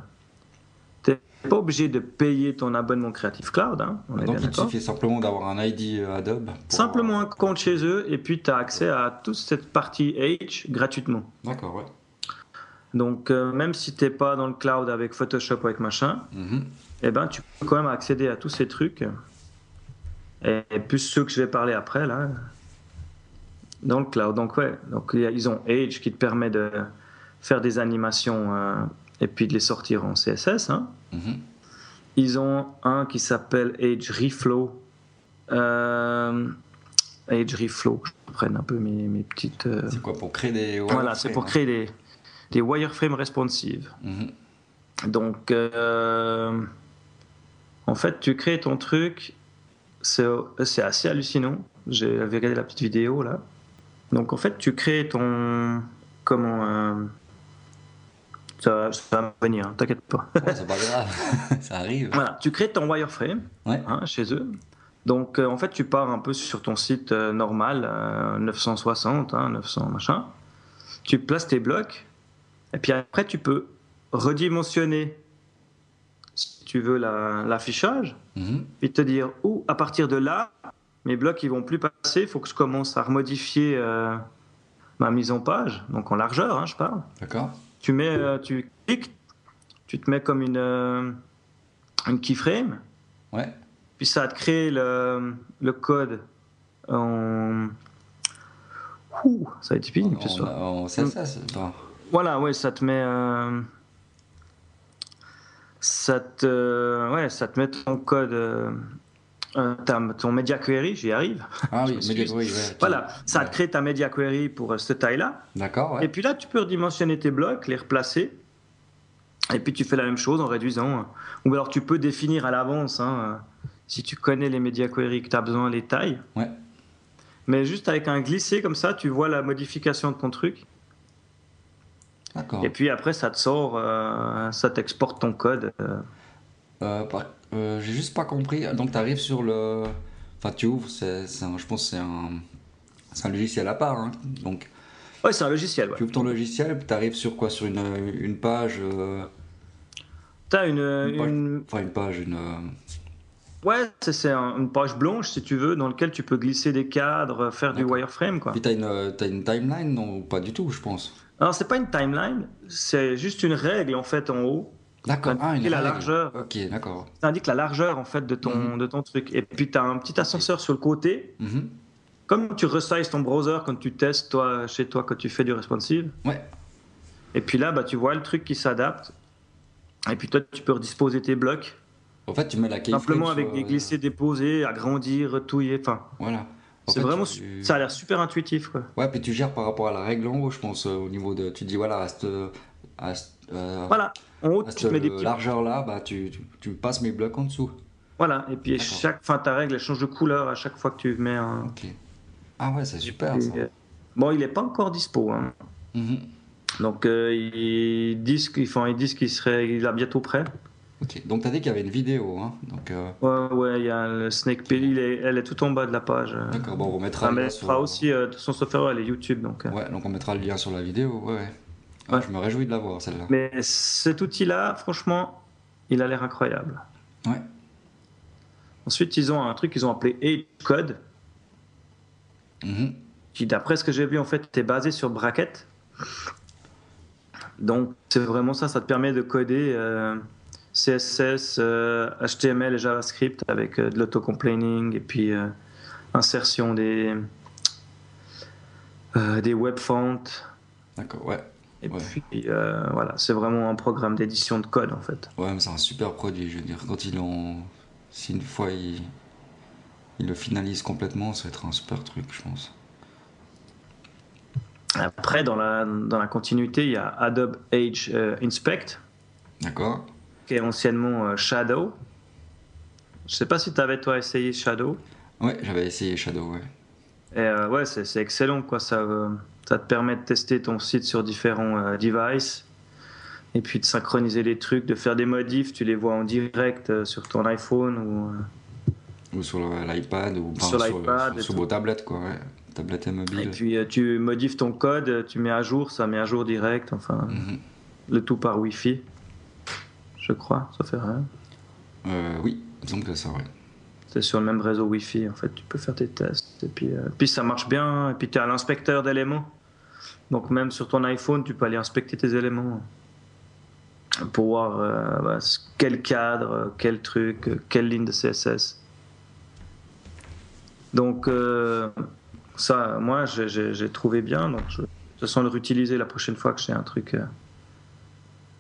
Tu n'es pas obligé de payer ton abonnement Creative Cloud, hein, on est Donc bien il suffit simplement d'avoir un ID euh, Adobe. pour- Simplement un compte chez eux et puis tu as accès à toute cette partie H gratuitement. D'accord, ouais. Donc euh, même si tu n'es pas dans le cloud avec Photoshop ou avec machin, Mhm. eh ben, tu peux quand même accéder à tous ces trucs. Et, et plus ceux que je vais parler après, là, dans le cloud. Donc, ouais, donc, il y a- ils ont Edge qui te permet de faire des animations euh, et puis de les sortir en CSS. hein. Mhm. Ils ont un qui s'appelle Edge Reflow. Euh, Edge Reflow, je prenne un peu mes, mes petites. euh, C'est quoi pour créer des. voilà, c'est pour créer des, des wireframes responsives. Mhm. Donc, euh, en fait, tu crées ton truc, c'est assez hallucinant. J'ai regardé la petite vidéo là. Donc, en fait, tu crées ton. Comment. euh, ça, ça va venir, hein, t'inquiète pas. Ouais, c'est pas grave, ça arrive. voilà, tu crées ton wireframe Ouais. hein, chez eux. Donc, euh, en fait, tu pars un peu sur ton site euh, normal, euh, 960, hein, 900 machin. Tu places tes blocs, et puis après, tu peux redimensionner, si tu veux, la- l'affichage, Mhm. puis te dire, ou à partir de là, mes blocs, ils vont plus passer, il faut que je commence à remodifier euh, ma mise en page, donc en largeur, hein, je parle. D'accord. Tu mets, euh, tu cliques, tu te mets comme une, euh, une keyframe, Ouais. puis ça va te créer le, le code en. Ouh, ça va être typique ce soir. on sait ça, c'est Voilà, ouais, ça te met. euh, ça te, ouais, ça te met ton code, euh, euh, ton media query, j'y arrive. Ah oui, media query, ouais. Voilà, ça te crée ta media query pour euh, cette taille-là. D'accord, ouais. Et puis là, tu peux redimensionner tes blocs, les replacer. Et puis tu fais la même chose en réduisant. Ou alors tu peux définir à l'avance, hein, euh, si tu connais les media query que tu as besoin, les tailles. Ouais. Mais juste avec un glissé comme ça, tu vois la modification de ton truc. Et puis après, ça te sort, euh, ça t'exporte ton code. euh. Euh, J'ai juste pas compris. Donc, tu arrives sur le. Enfin, tu ouvres, un- je pense que c'est un, c'est un logiciel à part. hein. Donc, Ouais, c'est un logiciel. Ouais. tu ouvres ton logiciel tu arrives sur quoi? Sur une, une page. euh, Tu as une, Une page. une- Enfin, une page, une. Ouais, c'est c'est un- une page blanche, si tu veux, dans laquelle tu peux glisser des cadres, faire du wireframe. Quoi. Puis t'as une, t'as une timeline Non, pas du tout, je pense. Alors, c'est pas une timeline, c'est juste une règle en fait en haut. D'accord. Ah, une la règle. largeur. Ok, d'accord. Ça indique la largeur en fait de ton, Mhm. de ton truc. Et puis tu as un petit ascenseur sur le côté. Mhm. Comme tu resizes ton browser quand tu testes toi, chez toi quand tu fais du responsive. Ouais. Et puis là, bah, tu vois le truc qui s'adapte. Et puis toi, tu peux redisposer tes blocs. En fait, tu mets la Simplement avec des euh, glissés, déposés, agrandir, retouiller. Enfin, Voilà. C'est vraiment, tu- ça a l'air super intuitif. Quoi. Ouais, puis tu gères par rapport à la règle en haut, je pense, euh, au niveau de. Tu dis, voilà, à cette, à cette, euh, Voilà. En haut, à tu te mets des petits. largeur là, bah, tu, tu, tu passes mes blocs en dessous. Voilà. Et puis chaque, fin, ta règle, elle change de couleur à chaque fois que tu mets un. Ok. Ah ouais, c'est super ça. Euh, Bon, il n'est pas encore dispo. hein. Mhm. Donc euh, ils disent enfin, ils disent qu'il serait, il est bientôt prêt. Ok, donc t'as dit qu'il y avait une vidéo, hein. Donc, euh, Ouais, ouais, il y a le Snake est- elle est tout en bas de la page. d'accord, bon, on mettra lien elle sur. aussi, euh, son software, elle est YouTube. Donc, euh. Ouais, donc on mettra le lien sur la vidéo, ouais, ouais. Ah, Ouais. Je me réjouis de la voir celle-là. Mais cet outil-là, franchement, il a l'air incroyable. Ouais. Ensuite, ils ont un truc qu'ils ont appelé Edge Code, Mhm. qui, d'après ce que j'ai vu, en fait, est basé sur Bracket. Donc, c'est vraiment ça, ça te permet de coder CSS, euh, HTML et JavaScript avec euh, de l'autocomplaining et puis euh, insertion des, euh, des web fonts. D'accord, ouais. Et Ouais. puis, euh, voilà, c'est vraiment un programme d'édition de code, en fait. Ouais, mais c'est un super produit, je veux dire, quand ils l'ont. Si une fois ils, ils le finalisent complètement, ça va être un super truc, je pense. Après, dans la, dans la continuité, il y a Adobe Age euh, Inspect, D'accord qui est anciennement euh, Shadow. Je sais pas si tu avais toi essayé Shadow. Ouais, j'avais essayé Shadow, ouais. Et euh, ouais, c'est c'est excellent quoi. Ça, euh, ça te permet de tester ton site sur différents euh, devices. et puis de synchroniser les trucs, de faire des modifs, tu les vois en direct sur ton iPhone ou. Ou sur l'iPad, ou Sur l'iPad sur- vos tablettes, quoi. Ouais. Tablette et mobile. Et puis tu modifies ton code, tu mets à jour, ça met à jour direct, enfin, Mhm. le tout par Wi-Fi. Je crois, ça fait rien. Euh, oui, il semble que ça, ouais. C'est sur le même réseau Wi-Fi, en fait, tu peux faire tes tests. Et puis, euh, puis ça marche bien, et puis tu as l'inspecteur d'éléments. Donc même sur ton iPhone, tu peux aller inspecter tes éléments pour voir euh, bah, quel cadre, quel truc, quelle ligne de CSS. Donc euh, ça, moi, j'ai- trouvé bien. Donc je, de toute façon, le réutiliser la prochaine fois que j'ai un truc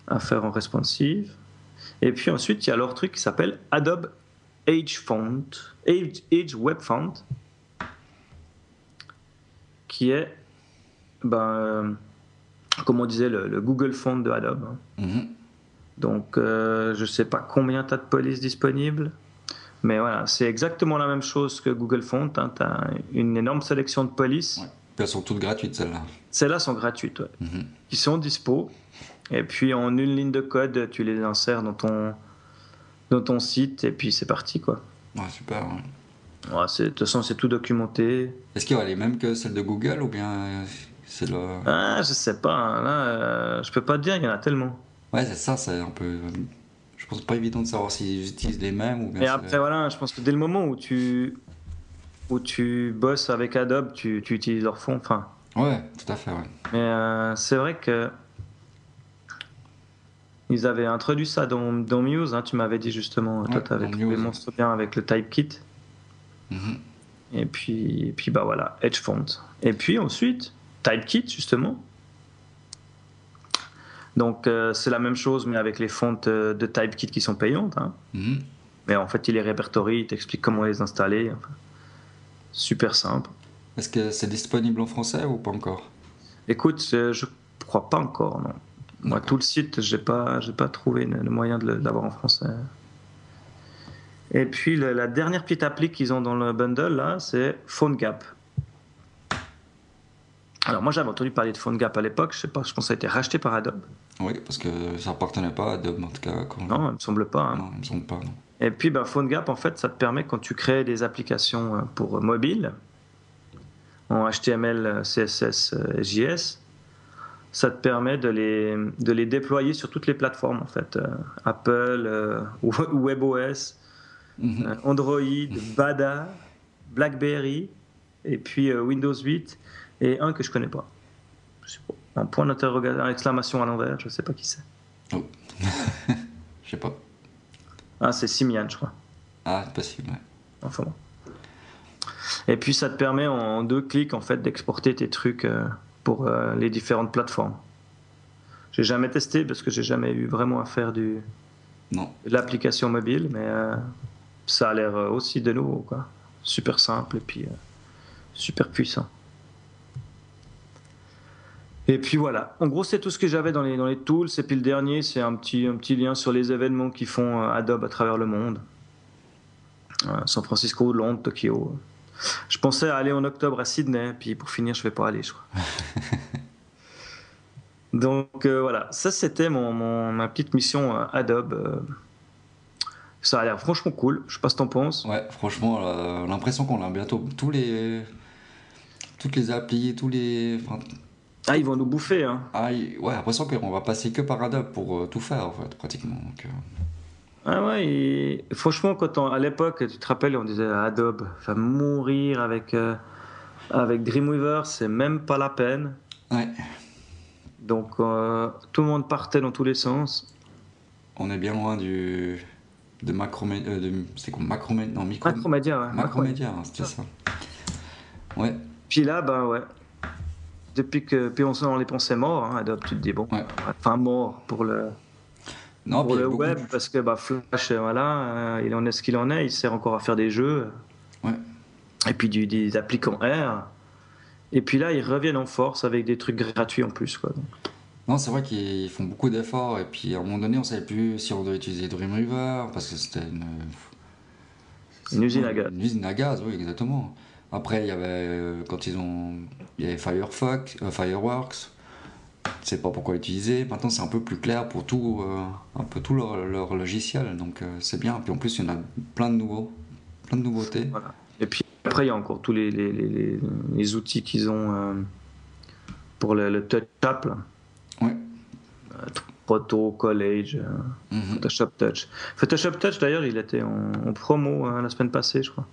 à faire en responsive. Et puis ensuite, il y a leur truc qui s'appelle Adobe Age Font, Age, Age Web Font, qui est, ben, euh, comme on disait, le, le Google Font de Adobe. hein. Mhm. Donc, euh, je sais pas combien tu as de polices disponibles, mais voilà, c'est exactement la même chose que Google Font. tu as une énorme sélection de polices. Ouais. Elles sont toutes gratuites, celles-là. Celles-là sont gratuites, ouais. Qui sont dispo. Et puis en une ligne de code, tu les insères dans ton, dans ton site et puis c'est parti quoi. Ouais, super. ouais. Ouais, de toute façon, c'est tout documenté. Est-ce qu'il y a les mêmes que celles de Google ou bien euh, c'est le. Ah, je sais pas, hein, là, euh, je peux pas te dire, il y en a tellement. Ouais, c'est ça, c'est un peu. euh, Je pense pas évident de savoir s'ils utilisent les mêmes ou bien. Et après, voilà, je pense que dès le moment où tu, où tu bosses avec Adobe, tu, tu utilises leur fond. Enfin, Ouais, tout à fait, ouais. mais euh, c'est vrai que ils avaient introduit ça dans, dans Muse, hein, tu m'avais dit justement. Toi, Ouais, tu avais trouvé monstre bien avec le Typekit. Mhm. Et puis, et puis bah voilà, Edge Font. Et puis ensuite, Typekit, justement. Donc, euh, c'est la même chose, mais avec les fontes euh, de Typekit qui sont payantes. hein. Mhm. Mais en fait, il les répertorie, il t'explique comment les installer. enfin, super simple. Est-ce que c'est disponible en français ou pas encore? Écoute, je crois pas encore, non. Moi, tout le site, j'ai pas, j'ai pas trouvé le, moyen de l'avoir en français. Et puis, la dernière petite appli qu'ils ont dans le bundle, là, c'est PhoneGap. Alors, moi, j'avais entendu parler de PhoneGap à l'époque, je sais pas, je pense que ça a été racheté par Adobe. Oui, parce que ça appartenait pas à Adobe en tout cas. quand- Non, il me semble pas. hein. Non, il me semble pas, non. Et puis, ben, PhoneGap, en fait, ça te permet, quand tu crées des applications euh, pour euh, mobile, en HTML, euh, CSS, euh, JS, ça te permet de les, de les déployer sur toutes les plateformes, en fait. Euh, Apple, euh, WebOS, Mhm. euh, Android, Bada, BlackBerry, et puis Windows 8, et un que je connais pas. Je sais pas. Un point d'interrogation, exclamation à l'envers, je sais pas qui c'est. Je sais pas. Ah, c'est Simian, je crois. Ah, c'est possible, ouais. Enfin bon. Et puis ça te permet en deux clics en fait d'exporter tes trucs pour euh, les différentes plateformes. J'ai jamais testé parce que j'ai jamais eu vraiment à faire du, Non. de l'application mobile, mais euh, ça a l'air euh, aussi de nouveau quoi. Super simple et puis euh, super puissant. Et puis voilà. En gros, c'est tout ce que j'avais dans les, dans les tools. Et puis le dernier, c'est un petit, un petit lien sur les événements qui font Adobe à travers le monde. San Francisco, Londres, Tokyo. Je pensais aller en octobre à Sydney, puis pour finir, je vais pas aller, je crois. Donc euh, voilà, ça c'était mon, mon- ma petite mission euh, Adobe. euh. Ça a l'air franchement cool. Je sais pas ce que t'en penses. Ouais, franchement, l'impression qu'on a bientôt tous les. Toutes les applis, tous les. enfin, Ah, ils vont nous bouffer, hein. ah, ouais, l'impression qu'on va passer que par Adobe pour tout faire, en fait, pratiquement. Donc, Ah ouais, et franchement, quand on- à l'époque, tu te rappelles, on disait Adobe va mourir avec, euh, avec Dreamweaver, c'est même pas la peine. Ouais, Donc euh, tout le monde partait dans tous les sens. on est bien loin du. De macromédia. Euh, c'est quoi Macromédia Non, micro. Macromedia, ouais. Macromédia, hein, c'était ça. Ouais, Puis là, ben ouais. Depuis que puis on, on les pensait morts, hein, Adobe, tu te dis bon, Ouais. enfin mort pour le non, pour le web parce que bah, Flash, euh, voilà, euh, il en est ce qu'il en est, il sert encore à faire des jeux. Ouais. Et puis du, des appliquants R. Et puis là, ils reviennent en force avec des trucs gratuits en plus, quoi. Non, c'est vrai qu'ils font beaucoup d'efforts et puis à un moment donné, on savait plus si on devait utiliser Dreamweaver parce que c'était une. Une usine à gaz. Une usine à gaz, oui, exactement. Après, il y avait euh, quand ils ont, il y avait Firefox, euh, Fireworks. Sais pas pourquoi l'utiliser. Maintenant, c'est un peu plus clair pour tout, euh, un peu tout leur, leur logiciel, donc euh, c'est bien. Puis en plus, il y en a plein de nouveaux, plein de nouveautés. Voilà. Et puis après, il y a encore tous les, les, les, les outils qu'ils ont euh, pour le, le touch app. là. Ouais. Proto, College, euh, Mhm. Photoshop Touch. Photoshop Touch, d'ailleurs, il était en, en promo hein, la semaine passée, je crois.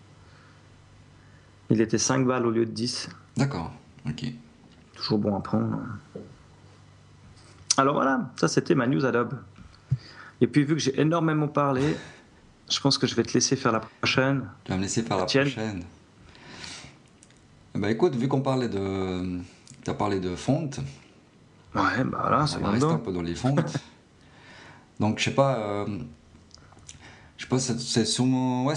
Il était 5 balles au lieu de 10. D'accord. Ok. Toujours bon à prendre. Alors voilà, ça c'était ma news Adobe. Et puis vu que j'ai énormément parlé, je pense que je vais te laisser faire la prochaine. Tu vas me laisser faire la prochaine. Bah écoute, vu qu'on parlait de, t'as parlé de fonte, Ouais, bah voilà, ça va rester un peu dans les fontes. Donc je sais pas, euh, je sais pas, c'est sûrement, ouais,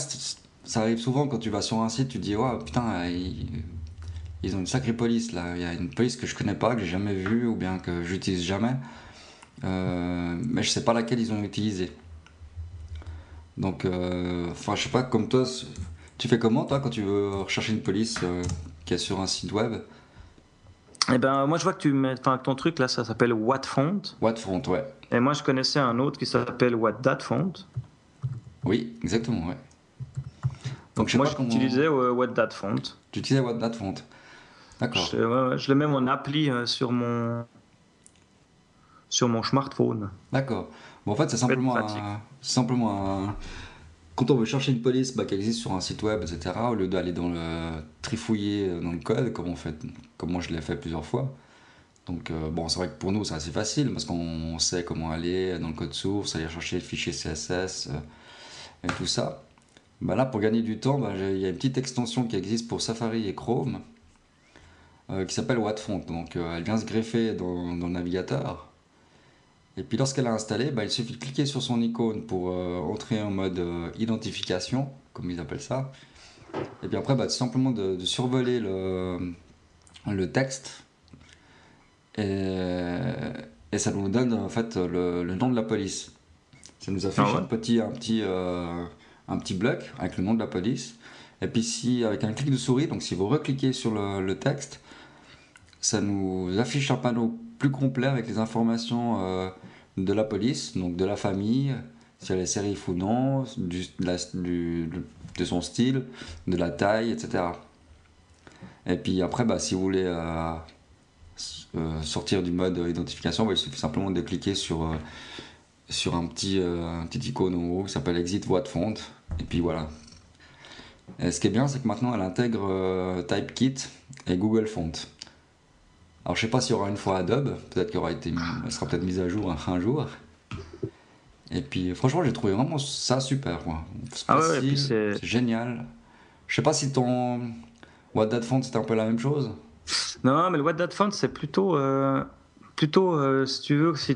ça arrive souvent quand tu vas sur un site, tu te dis, ouais, putain, ils, ils ont une sacrée police là. Il y a une police que je connais pas, que j'ai jamais vue ou bien que j'utilise jamais, Euh, mais je sais pas laquelle ils ont utilisée. Donc, euh, enfin, je sais pas, comme toi, tu fais comment toi quand tu veux rechercher une police euh, qui est sur un site web? Eh ben, moi je vois que tu mets, ton truc là, ça s'appelle Wattfont. Wattfont, ouais. Et moi je connaissais un autre qui s'appelle WhatDatFont. Oui, exactement, ouais. Donc je sais Moi pas comment. j'utilisais euh, WhatDatFont. Tu utilisais WhatDatFont. D'accord. Je, ouais, je le mets mon appli euh, sur mon sur mon smartphone. D'accord. Bon, en fait, c'est simplement, un, simplement un- Quand on veut chercher une police bah, qui existe sur un site web, etc., au lieu d'aller dans le trifouiller dans le code, comme, on fait, comme moi je l'ai fait plusieurs fois. Donc, euh, bon, c'est vrai que pour nous, c'est assez facile parce qu'on sait comment aller dans le code source, aller chercher le fichier CSS euh, et tout ça. Bah là, pour gagner du temps, bah, il y a une petite extension qui existe pour Safari et Chrome euh, qui s'appelle Wattfont. Donc, euh, elle vient se greffer dans, dans le navigateur. Et puis lorsqu'elle a installé, bah, il suffit de cliquer sur son icône pour euh, entrer en mode euh, identification, comme ils appellent ça. Et puis après, bah, tout simplement de, de survoler le, le texte. Et, et ça nous donne en fait le, le nom de la police. Ça nous affiche Ah ouais un, petit, un, petit, euh, un petit bloc avec le nom de la police. Et puis si, avec un clic de souris, donc si vous recliquez sur le, le texte, ça nous affiche un panneau plus complet avec les informations euh, de la police, donc de la famille, si elle est sérif ou non, de, son style, de la taille, etc. Et puis après, bah, si vous voulez euh, euh, sortir du mode identification, bah, il suffit simplement de cliquer sur, sur un, petit, icône en haut qui s'appelle Exit Voix de Font. Et puis voilà. Et ce qui est bien, c'est que maintenant elle intègre TypeKit et Google Font. Alors je sais pas s'il y aura une fois Adobe, peut-être qu'elle aura été, elle sera peut-être mise à jour un, jour. Et puis franchement, j'ai trouvé vraiment ça super. Quoi. Ah ouais, ouais, et facile, puis c'est- génial. Je sais pas si ton WhatDatFont c'était un peu la même chose. Non, mais le WhatDatFont c'est plutôt euh, plutôt euh, si tu veux si,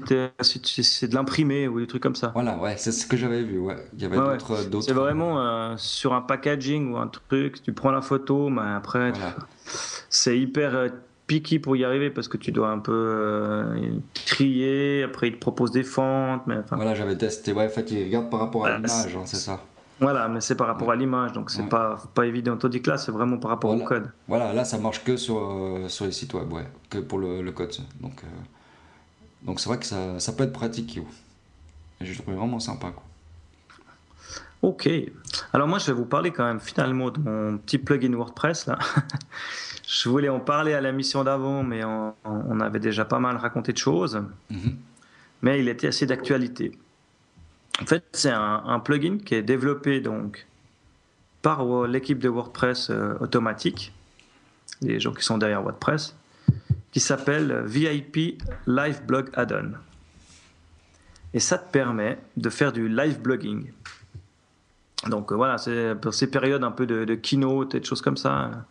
si c'est de l'imprimer ou des trucs comme ça. Voilà, ouais, c'est ce que j'avais vu. Ouais. Il y avait Ouais, d'autres. C'est vraiment euh, sur un packaging ou un truc, tu prends la photo, mais après Voilà. c'est hyper picky pour y arriver parce que tu dois un peu euh, trier, après ils te proposent des fentes, mais enfin Voilà, j'avais testé. Ouais, en fait, il regarde par rapport à Voilà, l'image, hein, c'est ça. voilà, mais c'est par rapport à l'image, donc c'est Ouais. pas pas évident. Tandis que là, c'est vraiment par rapport Voilà. au code. Voilà, là, ça marche que sur, euh, sur les sites web, ouais, que pour le, le code. Donc, euh, donc c'est vrai que ça, ça peut être pratique. yo. Et je trouve vraiment sympa. Quoi. Ok. Alors moi, je vais vous parler quand même finalement de mon petit plugin WordPress là. je voulais en parler à la mission d'avant, mais on, on avait déjà pas mal raconté de choses. Mhm. mais il était assez d'actualité. En fait, c'est un, un plugin qui est développé donc par l'équipe de WordPress euh, automatique, les gens qui sont derrière WordPress, qui s'appelle VIP Live Blog Add-on. Et ça te permet de faire du live blogging. Donc euh, voilà, c'est pour ces périodes un peu de, de keynote et de choses comme ça.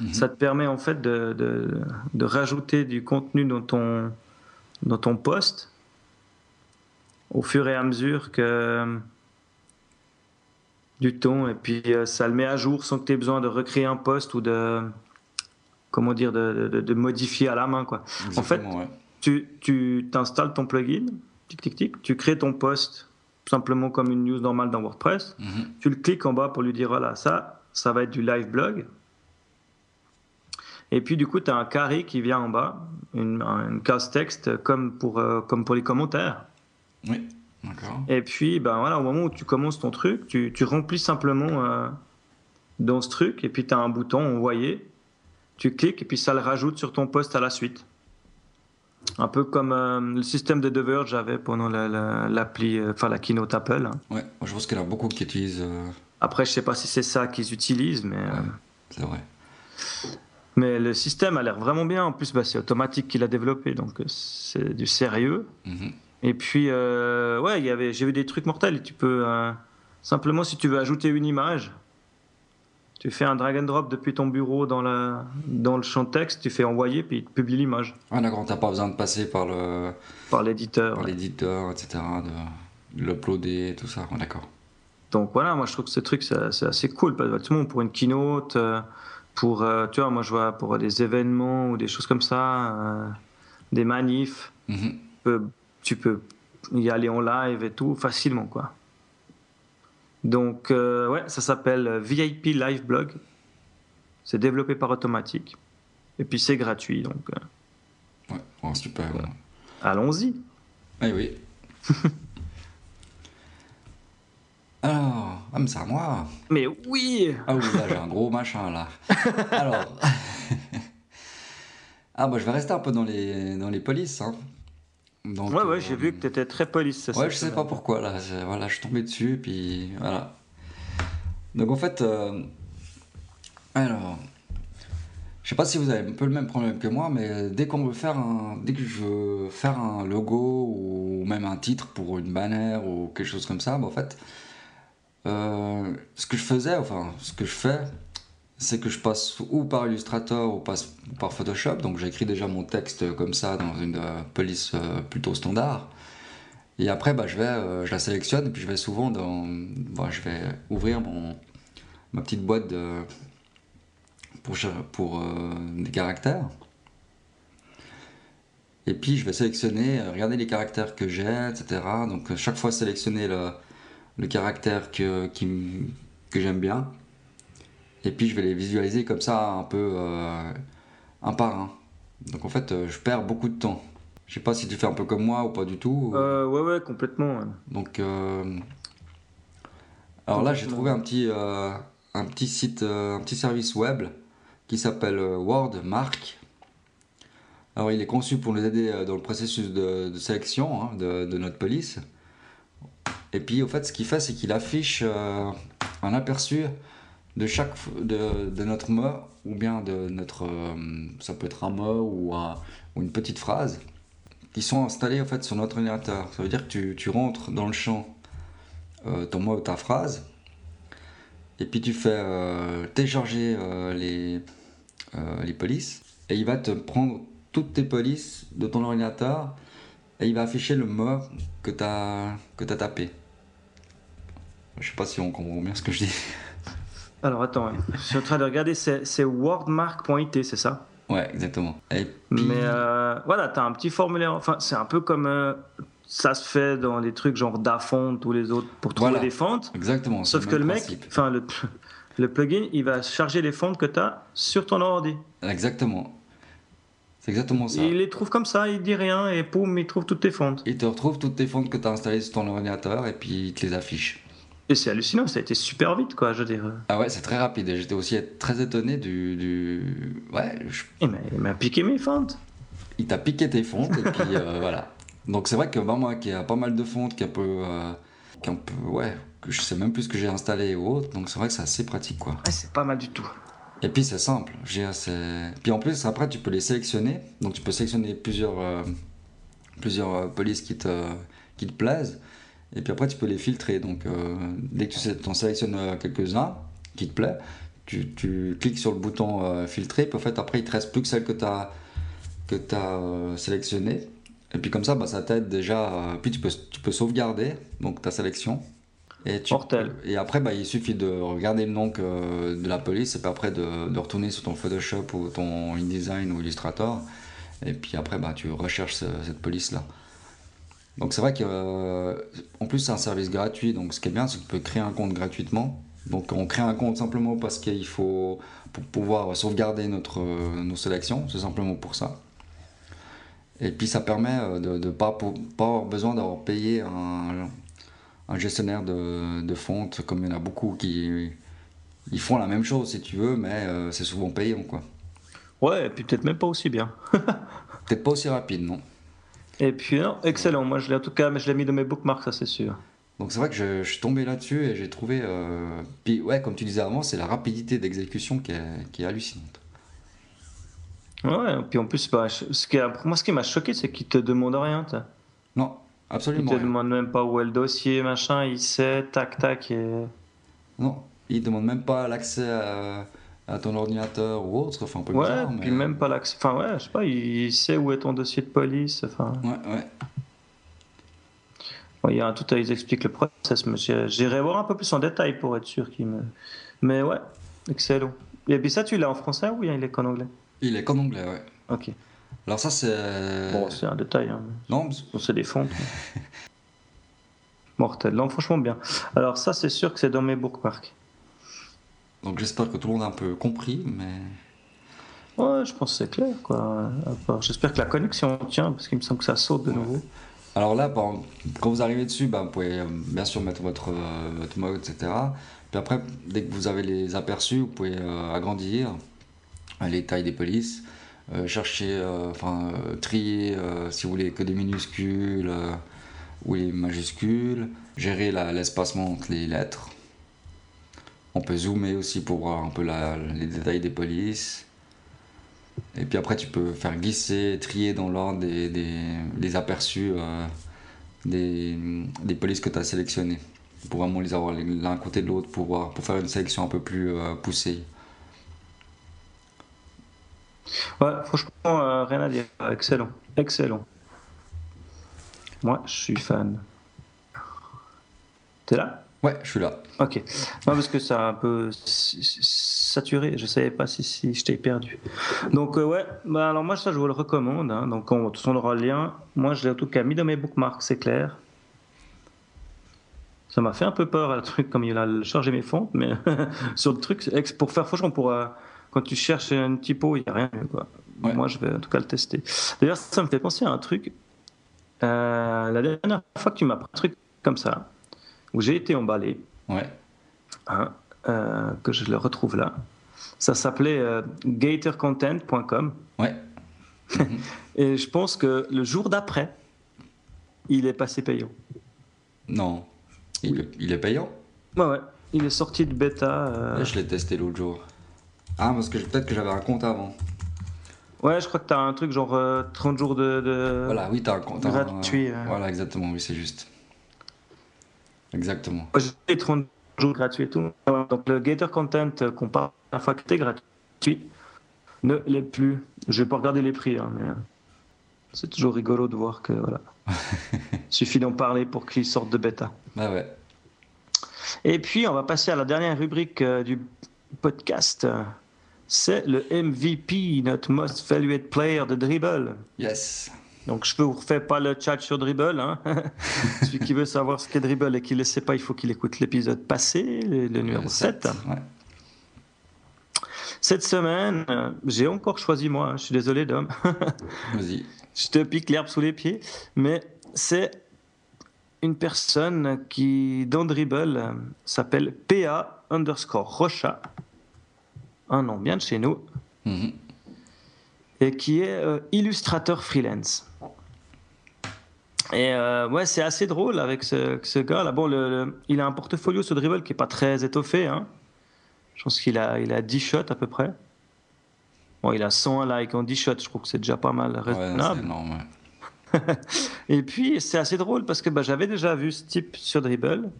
Mhm. Ça te permet en fait de, de, de rajouter du contenu dans ton, dans ton post au fur et à mesure que du temps et puis euh, ça le met à jour sans que tu aies besoin de recréer un post ou de comment dire de, de- de modifier à la main quoi. En fait, ouais. Tu tu t'installes ton plugin, tic tic tic, tu crées ton post simplement comme une news normale dans WordPress, Mhm. tu le cliques en bas pour lui dire voilà ça ça va être du live blog Et puis du coup, tu as un carré qui vient en bas, une, une case texte comme pour, euh, comme pour les commentaires. Oui, d'accord. Et puis, ben voilà, au moment où tu commences ton truc, tu, tu remplis simplement euh, dans ce truc, et puis tu as un bouton envoyer, tu cliques, et puis ça le rajoute sur ton poste à la suite. Un peu comme euh, le système de The Verge j'avais pendant la- la- l'appli, euh, enfin la keynote Apple. hein. Ouais, je pense qu'il y en a beaucoup qui utilisent. Après, je sais pas si c'est ça qu'ils utilisent, mais, c'est vrai. Mais le système a l'air vraiment bien. En plus, bah, c'est automatique qu'il a développé, donc euh, c'est du sérieux. Mhm. Et puis, euh, ouais, il y avait, j'ai vu des trucs mortels. Tu peux euh, simplement, si tu veux ajouter une image, tu fais un drag and drop depuis ton bureau dans, la, dans le champ de texte, tu fais envoyer, puis il te publie l'image Ah, d'accord, t'as pas besoin de passer par le par l'éditeur. par l'éditeur, etc., de, de l'uploader, tout ça. Ouais, d'accord. Donc voilà, moi je trouve que ce truc c'est c'est assez cool. Parce que tout le monde pour une keynote, euh, pour, euh, tu vois, moi je vois pour des événements ou des choses comme ça, euh, des manifs, Mhm. tu peux, tu peux y aller en live et tout facilement quoi. Donc euh, ouais, ça s'appelle VIP Live Blog. C'est développé par Automatic. Et puis c'est gratuit, donc euh, Ouais, oh, super. Allons-y. Oui, oui. Alors, ah, mais c'est à moi. Mais oui Ah oui, là, j'ai un gros machin, là. Alors. ah, bah, je vais rester un peu dans les, dans les polices, hein. Donc, Ouais, ouais, euh, j'ai vu que tu étais très police. ça, Ouais, je sais pas pourquoi, là. Voilà, je suis tombé dessus, puis voilà. Donc, en fait, euh, alors, je sais pas si vous avez un peu le même problème que moi, mais dès qu'on veut faire un, dès que je veux faire un logo ou même un titre pour une bannière ou quelque chose comme ça, bah, en fait, euh, ce que je faisais, enfin, ce que je fais, c'est que je passe ou par Illustrator ou, passe- par Photoshop. Donc j'écris déjà mon texte comme ça dans une euh, police euh, plutôt standard. Et après, bah, je, vais, je la sélectionne et puis je vais souvent dans. bah, je vais ouvrir mon, ma petite boîte pour, pour des caractères. Et puis je vais sélectionner, regarder les caractères que j'ai, etc. Donc chaque fois sélectionner le, le caractère que, qui m- que j'aime bien. Et puis je vais les visualiser comme ça, un peu euh, un par un. Donc en fait, euh, je perds beaucoup de temps. Je sais pas si tu fais un peu comme moi ou pas du tout. Euh, ouais, ouais, complètement. ouais. Donc, euh, alors là, j'ai trouvé un petit, euh, un petit site, un petit service web qui s'appelle WordMark. Alors, il est conçu pour nous aider dans le processus de, de sélection hein, de, de notre police. Et puis, au fait, ce qu'il fait, c'est qu'il affiche euh, un aperçu de chaque de, notre mot ou bien de notre, euh, ça peut être un mot ou, un- ou une petite phrase qui sont installés en fait sur notre ordinateur. Ça veut dire que tu, rentres dans le champ euh, ton mot ou ta phrase, et puis tu fais télécharger les, les polices, et il va te prendre toutes tes polices de ton ordinateur, et il va afficher le mot que tu as, que as tapé. Je sais pas si on comprend bien ce que je dis. Alors attends, ouais. je suis en train de regarder, c'est wordmark.it, c'est ça? Ouais, exactement. Et puis, Mais euh, voilà, tu as un petit formulaire, enfin c'est un peu comme euh, ça se fait dans les trucs genre Dafont ou les autres pour trouver Voilà. des fontes. exactement. Sauf que le mec, enfin le, le plugin, il va charger les fontes que tu as sur ton ordi. Exactement. C'est exactement ça. Il les trouve comme ça, il dit rien et poum, il trouve toutes tes fontes. Il te retrouve toutes tes fontes que tu as installées sur ton ordinateur et puis il te les affiche. Et c'est hallucinant, ça a été super vite quoi, je veux dire. Ah ouais, c'est très rapide. Et j'étais aussi très étonné du. du... Ouais, je- Il m'a- il m'a piqué mes fontes. il t'a piqué tes fontes et puis euh, voilà. Donc c'est vrai que bah, moi qui a pas mal de fontes, qui un peu. euh, qui un peu. Ouais, que je sais même plus ce que j'ai installé ou autre. Donc c'est vrai que c'est assez pratique quoi. Ah, c'est pas mal du tout. Et puis c'est simple. Puis en plus, après, tu peux les sélectionner. Donc tu peux sélectionner plusieurs, euh, plusieurs euh, polices qui te, qui te plaisent. Et puis après, tu peux les filtrer. Donc euh, dès que tu t'en sélectionnes quelques-uns qui te plaît, tu, cliques sur le bouton filtrer. Puis en fait, après, il te reste plus que celles que tu as, que as. Et puis comme ça, bah, ça t'aide déjà. Puis tu peux, tu peux sauvegarder donc, ta sélection. Et, tu, Mortel. et après, bah, il suffit de regarder le nom que- de la police et puis après de, de retourner sur ton Photoshop ou ton InDesign ou Illustrator. Et puis après, bah, tu recherches ce- cette police-là. Donc c'est vrai que, euh, en plus, c'est un service gratuit. Donc ce qui est bien, c'est que tu peux créer un compte gratuitement. Donc on crée un compte simplement parce qu'il faut pour pouvoir sauvegarder notre, nos sélections, c'est simplement pour ça. Et puis ça permet euh, de ne pas, pas avoir besoin d'avoir payé un, un gestionnaire de, de, fonte, comme il y en a beaucoup qui ils font la même chose si tu veux, mais euh, c'est souvent payant quoi. Ouais, et puis peut-être même pas aussi bien. peut-être pas aussi rapide, non. Et puis non, excellent. Moi je l'ai en tout cas, mais je l'ai mis dans mes bookmarks, ça c'est sûr. Donc c'est vrai que je, suis tombé là-dessus et j'ai trouvé. Euh... Puis ouais, comme tu disais avant, c'est la rapidité d'exécution qui est, qui est hallucinante. Ouais, puis en plus, bah, ce qui moi, ce qui m'a choqué, c'est qu'il te demande rien. Non, absolument. Il te demande même pas où est le dossier, machin, il sait, tac, tac. Et... Non, il demande même pas l'accès à, ton ordinateur ou autre. Enfin, un peu ouais, bizarre, puis même pas l'accès. Enfin, ouais, je sais pas, il sait où est ton dossier de police. Enfin. Ouais, ouais. il y a un tout à ils expliquent le process, mais j'irai voir un peu plus en détail pour être sûr qu'il me. Mais ouais, excellent. Et puis ça, tu l'as en français ou il est qu'en anglais? Il est qu'en anglais, ouais. Ok. Alors ça, c'est... Bon, c'est un détail. Hein. Non, c'est des fonds. Mortel. Non, franchement bien. Alors ça, c'est sûr que c'est dans mes bookmarks. Donc j'espère que tout le monde a un peu compris, mais... Ouais, je pense que c'est clair, quoi. J'espère que la connexion tient, parce qu'il me semble que ça saute de nouveau. Alors là, quand vous arrivez dessus, bah, vous pouvez euh, bien sûr mettre votre, euh, votre mode, etc. Puis après, dès que vous avez les aperçus, vous pouvez euh, agrandir les tailles des polices, euh, chercher, euh, enfin, euh, trier si vous voulez que des minuscules ou les majuscules, gérer l'espacement entre les lettres. On peut zoomer aussi pour voir un peu les détails des polices. Et puis après, tu peux faire glisser, trier dans l'ordre des, des, aperçus des, des, polices que tu as sélectionnées. Pour vraiment les avoir l'un côté de l'autre, pour, pour faire une sélection un peu plus poussée. Ouais, franchement, euh, rien à dire. Excellent. Excellent. Moi, je suis fan. T'es là? Ouais, je suis là. Ok. Non, parce que ça a un peu saturé. Je savais pas si, si je t'ai perdu. Donc, euh, ouais. Bah, alors, moi, ça, je vous le recommande. Hein. Donc, on, de toute façon, on aura le lien. Moi, je l'ai en tout cas mis dans mes bookmarks, c'est clair. Ça m'a fait un peu peur, le truc, comme il a chargé mes fonds. Mais sur le truc, pour faire, franchement, pour. Euh, quand tu cherches un typo, il n'y a rien. Quoi. Moi, je vais en tout cas le tester. D'ailleurs, ça me fait penser à un truc. Euh, la dernière fois que tu m'as pris un truc comme ça, où j'ai été emballé, ouais. Hein, euh, que je le retrouve là, ça s'appelait euh, gatorcontent.com. Ouais. Et je pense que le jour d'après, il est passé payant. Non. Il, il est payant? Ouais, ouais. Il est sorti de bêta. Je l'ai testé l'autre jour. Ah, parce que peut-être que j'avais un compte avant. Ouais, je crois que t'as un truc genre 30 euh, jours de, Voilà, oui, t'as un compte gratuit. Voilà, exactement, oui, c'est juste. Exactement. J'ai 30 jours gratuits et tout. Donc le Gator Content qu'on parle la fois que t'es gratuit ne l'est plus. Je vais pas regarder les prix, hein, mais c'est toujours rigolo de voir que voilà. Il suffit d'en parler pour qu'il sorte de bêta. Bah ouais. Et puis on va passer à la dernière rubrique euh, du podcast c'est le MVP, notre Most Valued Player de Dribble. Yes. Donc je ne vous refais pas le chat sur Dribble. Hein. Celui qui veut savoir ce qu'est Dribble et qui ne le sait pas, il faut qu'il écoute l'épisode passé, le, numéro 7. Cette semaine, j'ai encore choisi moi, je suis désolé Dom. Vas-y. Je te pique l'herbe sous les pieds, mais c'est une personne qui, dans Dribble, s'appelle PA underscore Rocha un nom bien de chez nous, mhm. et qui est euh, illustrateur freelance. Et euh, ouais, c'est assez drôle avec ce, ce gars. Là, bon, le, il a un portfolio sur Dribble qui est pas très étoffé. Hein. Je pense qu'il a, il a 10 shots à peu près. Bon, il a 101 likes en 10 shots. Je trouve que c'est déjà pas mal raisonnable. Ouais, énorme, et puis, c'est assez drôle parce que bah, j'avais déjà vu ce type sur Dribble.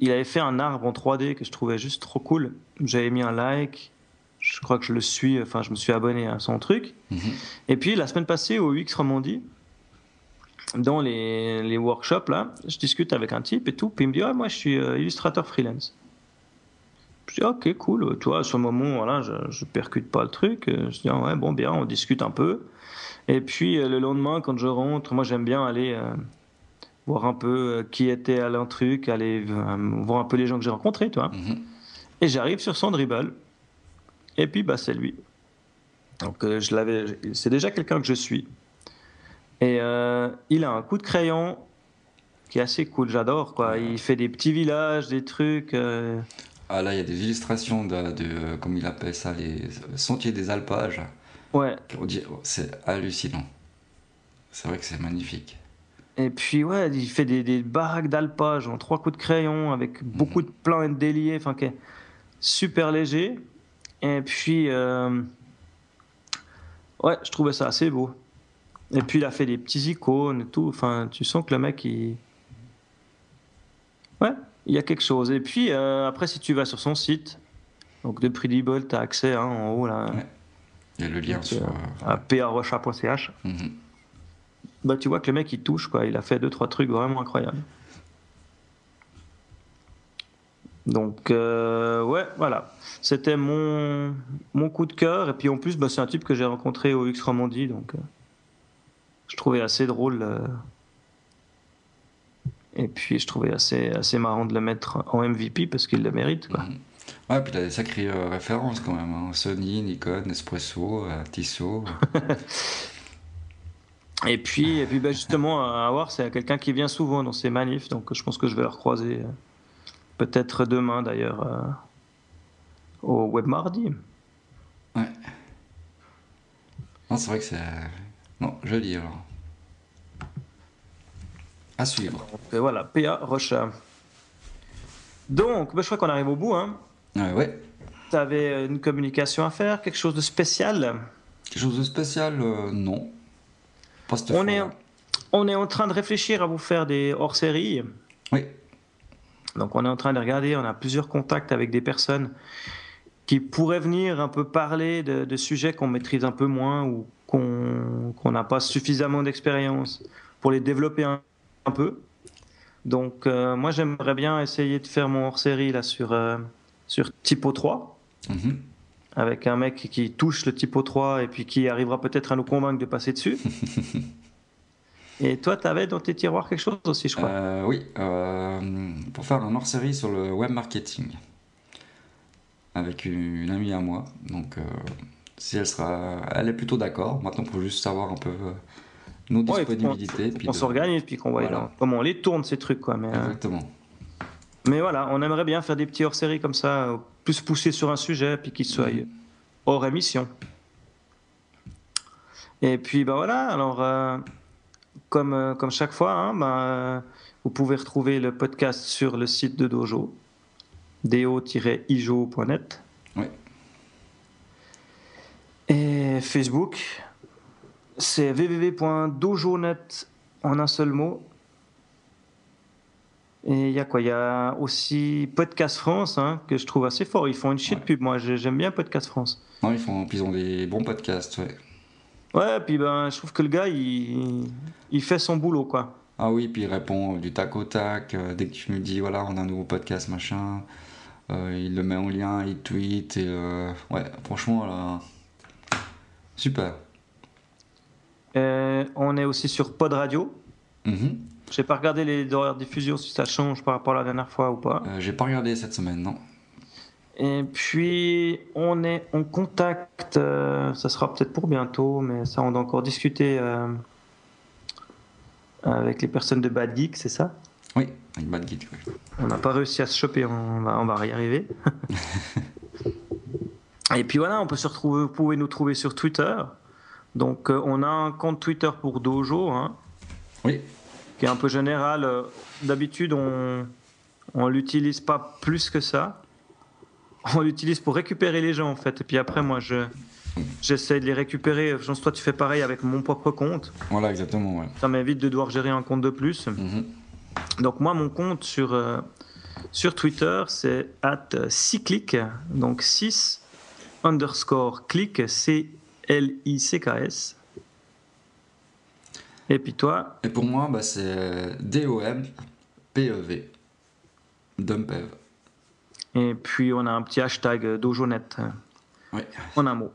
Il avait fait un arbre en 3D que je trouvais juste trop cool. J'avais mis un like je crois que je le suis, enfin, je me suis abonné à son truc. Mhm. Et puis, la semaine passée, au UX Romandie, dans les, les, workshops, là, je discute avec un type et tout, puis il me dit, ah, moi, je suis euh, illustrateur freelance. Je dis, ok, cool, tu vois, à ce moment, voilà, je, je percute pas le truc. Je dis, ah, ouais, bon, bien, on discute un peu. Et puis, euh, le lendemain, quand je rentre, moi, j'aime bien aller euh, voir un peu qui était à l'un truc, aller voir un peu les gens que j'ai rencontrés, tu vois. Mhm. Et j'arrive sur son dribble. Et puis, bah, c'est lui. Donc, euh, je l'avais. C'est déjà quelqu'un que je suis. Et euh, il a un coup de crayon qui est assez cool. J'adore, quoi. Il fait des petits villages, des trucs. euh, Ah là, il y a des illustrations de, de- comme il appelle ça, les sentiers des alpages. Ouais. C'est hallucinant. C'est vrai que c'est magnifique. Et puis, ouais, il fait des, des baraques d'alpage en trois coups de crayon avec beaucoup de plans et de déliés, enfin, qui est super léger. Et puis, euh, ouais, je trouvais ça assez beau. Et puis, il a fait des petits icônes et tout. Enfin, tu sens que le mec, il. Ouais, il y a quelque chose. Et puis, euh, après, si tu vas sur son site, donc de Predible, tu as accès hein, en haut là, Ouais. Il y a le lien sur. euh, à parocha.ch. mhm. Bah, tu vois que le mec il touche quoi, il a fait deux trois trucs vraiment incroyables. Donc euh, ouais, voilà, c'était mon mon coup de cœur et puis en plus bah, c'est un type que j'ai rencontré au X Romandie donc euh, je trouvais assez drôle euh, et puis je trouvais assez assez marrant de le mettre en MVP parce qu'il le mérite quoi. Mhm. Ouais, puis il a des sacrées références quand même. hein. Sony, Nikon, Espresso, euh, Tissot. Et puis, et puis bah, justement, à voir, c'est quelqu'un qui vient souvent dans ces manifs, donc je pense que je vais le recroiser peut-être demain d'ailleurs euh, au Web Mardi. Ouais. Non, c'est vrai que c'est. Non, joli alors. À suivre. Euh, voilà, PA Rocha. Donc, bah, je crois qu'on arrive au bout. Hein. Ouais, ouais. Tu avais une communication à faire, quelque chose de spécial? Quelque chose de spécial, euh, non. Pas cette on fois. est, on est en train de réfléchir à vous faire des hors-séries. Oui. Donc on est en train de regarder, on a plusieurs contacts avec des personnes qui pourraient venir un peu parler de, de sujets qu'on maîtrise un peu moins ou qu'on n'a pas suffisamment d'expérience pour les développer un, un peu. Donc euh, moi j'aimerais bien essayer de faire mon hors-série là sur, euh, sur Typo 3 Mhm. avec un mec qui touche le Typo 3 et puis qui arrivera peut-être à nous convaincre de passer dessus. et toi, tu avais dans tes tiroirs quelque chose aussi, je crois. Euh, oui, euh, pour faire un hors-série sur le web marketing avec une, une amie à moi. Donc, euh, si elle sera, elle est plutôt d'accord. Maintenant, il faut juste savoir un peu nos Ouais, disponibilités. puis on s'organise puis qu'on voit Voilà. comment on les tourne ces trucs quoi. Mais, Exactement. mais voilà, on aimerait bien faire des petits hors-série comme ça, plus poussés sur un sujet puis qu'ils soient Mhm. hors émission. Et puis ben voilà, alors comme euh, comme chaque fois, hein, ben, euh, vous pouvez retrouver le podcast sur le site de Dojo, do-ijo.net. Oui. Et Facebook, c'est www.dojonet en un seul mot. Et il y a quoi? Il y a aussi Podcast France, hein, que je trouve assez fort. Ils font une shit Ouais. pub. Moi, j'ai- j'aime bien Podcast France. Non, ils, font, ils ont des bons podcasts, ouais. Ouais, puis ben, je trouve que le gars, il, il fait son boulot, quoi. Ah oui, puis il répond du tac au tac. euh, dès que tu me dis, voilà, on a un nouveau podcast, machin, euh, il le met en lien, il tweet. Et, euh, ouais, franchement, là, super. On est aussi sur Pod Radio. Mhm. J'ai pas regardé les horaires de diffusion si ça change par rapport à la dernière fois ou pas. J'ai pas regardé cette semaine, non. Et puis, on est en contact, euh, ça sera peut-être pour bientôt, mais ça, on doit encore discuter euh, avec les personnes de Bad Geek, c'est ça? Oui, avec Bad Geek, oui. On n'a pas réussi à se choper, on va, on va y arriver. Et puis voilà, on peut se retrouver, vous pouvez nous trouver sur Twitter. Donc, euh, on a un compte Twitter pour Dojo, hein, Oui, qui est un peu général. D'habitude, on on l'utilise pas plus que ça. On l'utilise pour récupérer les gens en fait. Et puis après, moi, je j'essaie de les récupérer. Je pense toi, tu fais pareil avec mon propre compte. voilà, exactement, ouais. Ça m'évite de devoir gérer un compte de plus. Mhm. Donc moi, mon compte sur euh, sur Twitter, c'est at cyclic, donc 6 underscore click c l i c k s. Et puis toi, Et pour moi, bah, c'est D-O-M-P-E-V. Dumpev. Et puis on a un petit hashtag euh, Dojonet Oui. en un mot.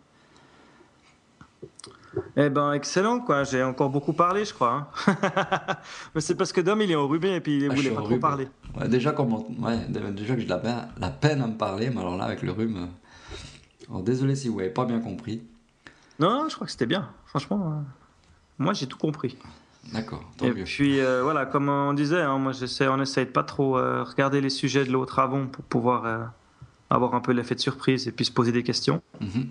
Eh ben, excellent, quoi. J'ai encore beaucoup parlé, je crois. hein. Mais c'est parce que Dom, il est enrhumé et puis il Ah, voulait pas trop parler. Ouais, déjà, comment... ouais, déjà que j'ai la peine, la peine à me parler, mais alors là, avec le rhume. euh, Alors, désolé si vous n'avez pas bien compris. Non, non, je crois que c'était bien. Franchement, euh, moi, j'ai tout compris. D'accord, Et mieux. puis, euh, voilà, comme on disait, hein, moi, j'essaie, on essaye de pas trop euh, regarder les sujets de l'autre avant pour pouvoir euh, avoir un peu l'effet de surprise et puis se poser des questions. Mhm.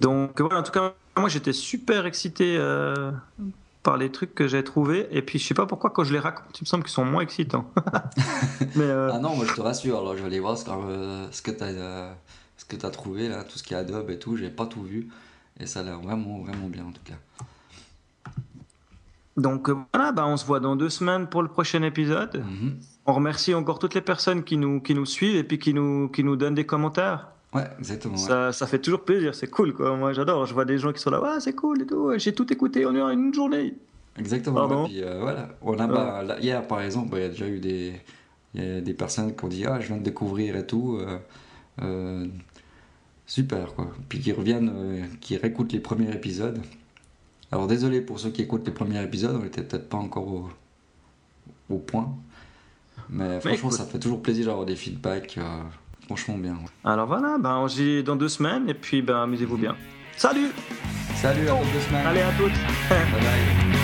Donc, voilà, en tout cas, moi, j'étais super excité euh, par les trucs que j'ai trouvés. Et puis, je sais pas pourquoi, quand je les raconte, il me semble qu'ils sont moins excitants. Mais, Ah non, moi je te rassure, alors je vais aller voir ce que, ce que tu as, ce que as trouvé, là, tout ce qui est Adobe et tout, j'ai pas tout vu. Et ça a l'air vraiment, vraiment bien en tout cas. Donc, euh, voilà, bah, on se voit dans deux semaines pour le prochain épisode. Mhm. On remercie encore toutes les personnes qui nous, qui nous suivent et puis qui nous, qui nous donnent des commentaires. Ouais, exactement. ouais. Ça, ça fait toujours plaisir, c'est cool quoi. Moi j'adore, je vois des gens qui sont là, ouais, c'est cool et tout, j'ai tout écouté en une journée. Exactement. Ouais, puis, euh, voilà. On a, bah, là, hier, par exemple, il y a déjà eu des, il y a des personnes qui ont dit Ah, je viens de découvrir et tout. euh, euh, super, quoi. Puis qui reviennent, qui réécoutent les premiers épisodes. Alors, désolé pour ceux qui écoutent les premiers épisodes, on était peut-être pas encore au, au point. Mais franchement, écoute. ça fait toujours plaisir d'avoir des feedbacks. euh, franchement, bien. ouais. Alors voilà, ben, on se dit dans deux semaines et puis ben, amusez-vous bien. Salut Salut, à dans deux semaines. Allez à toutes Bye bye.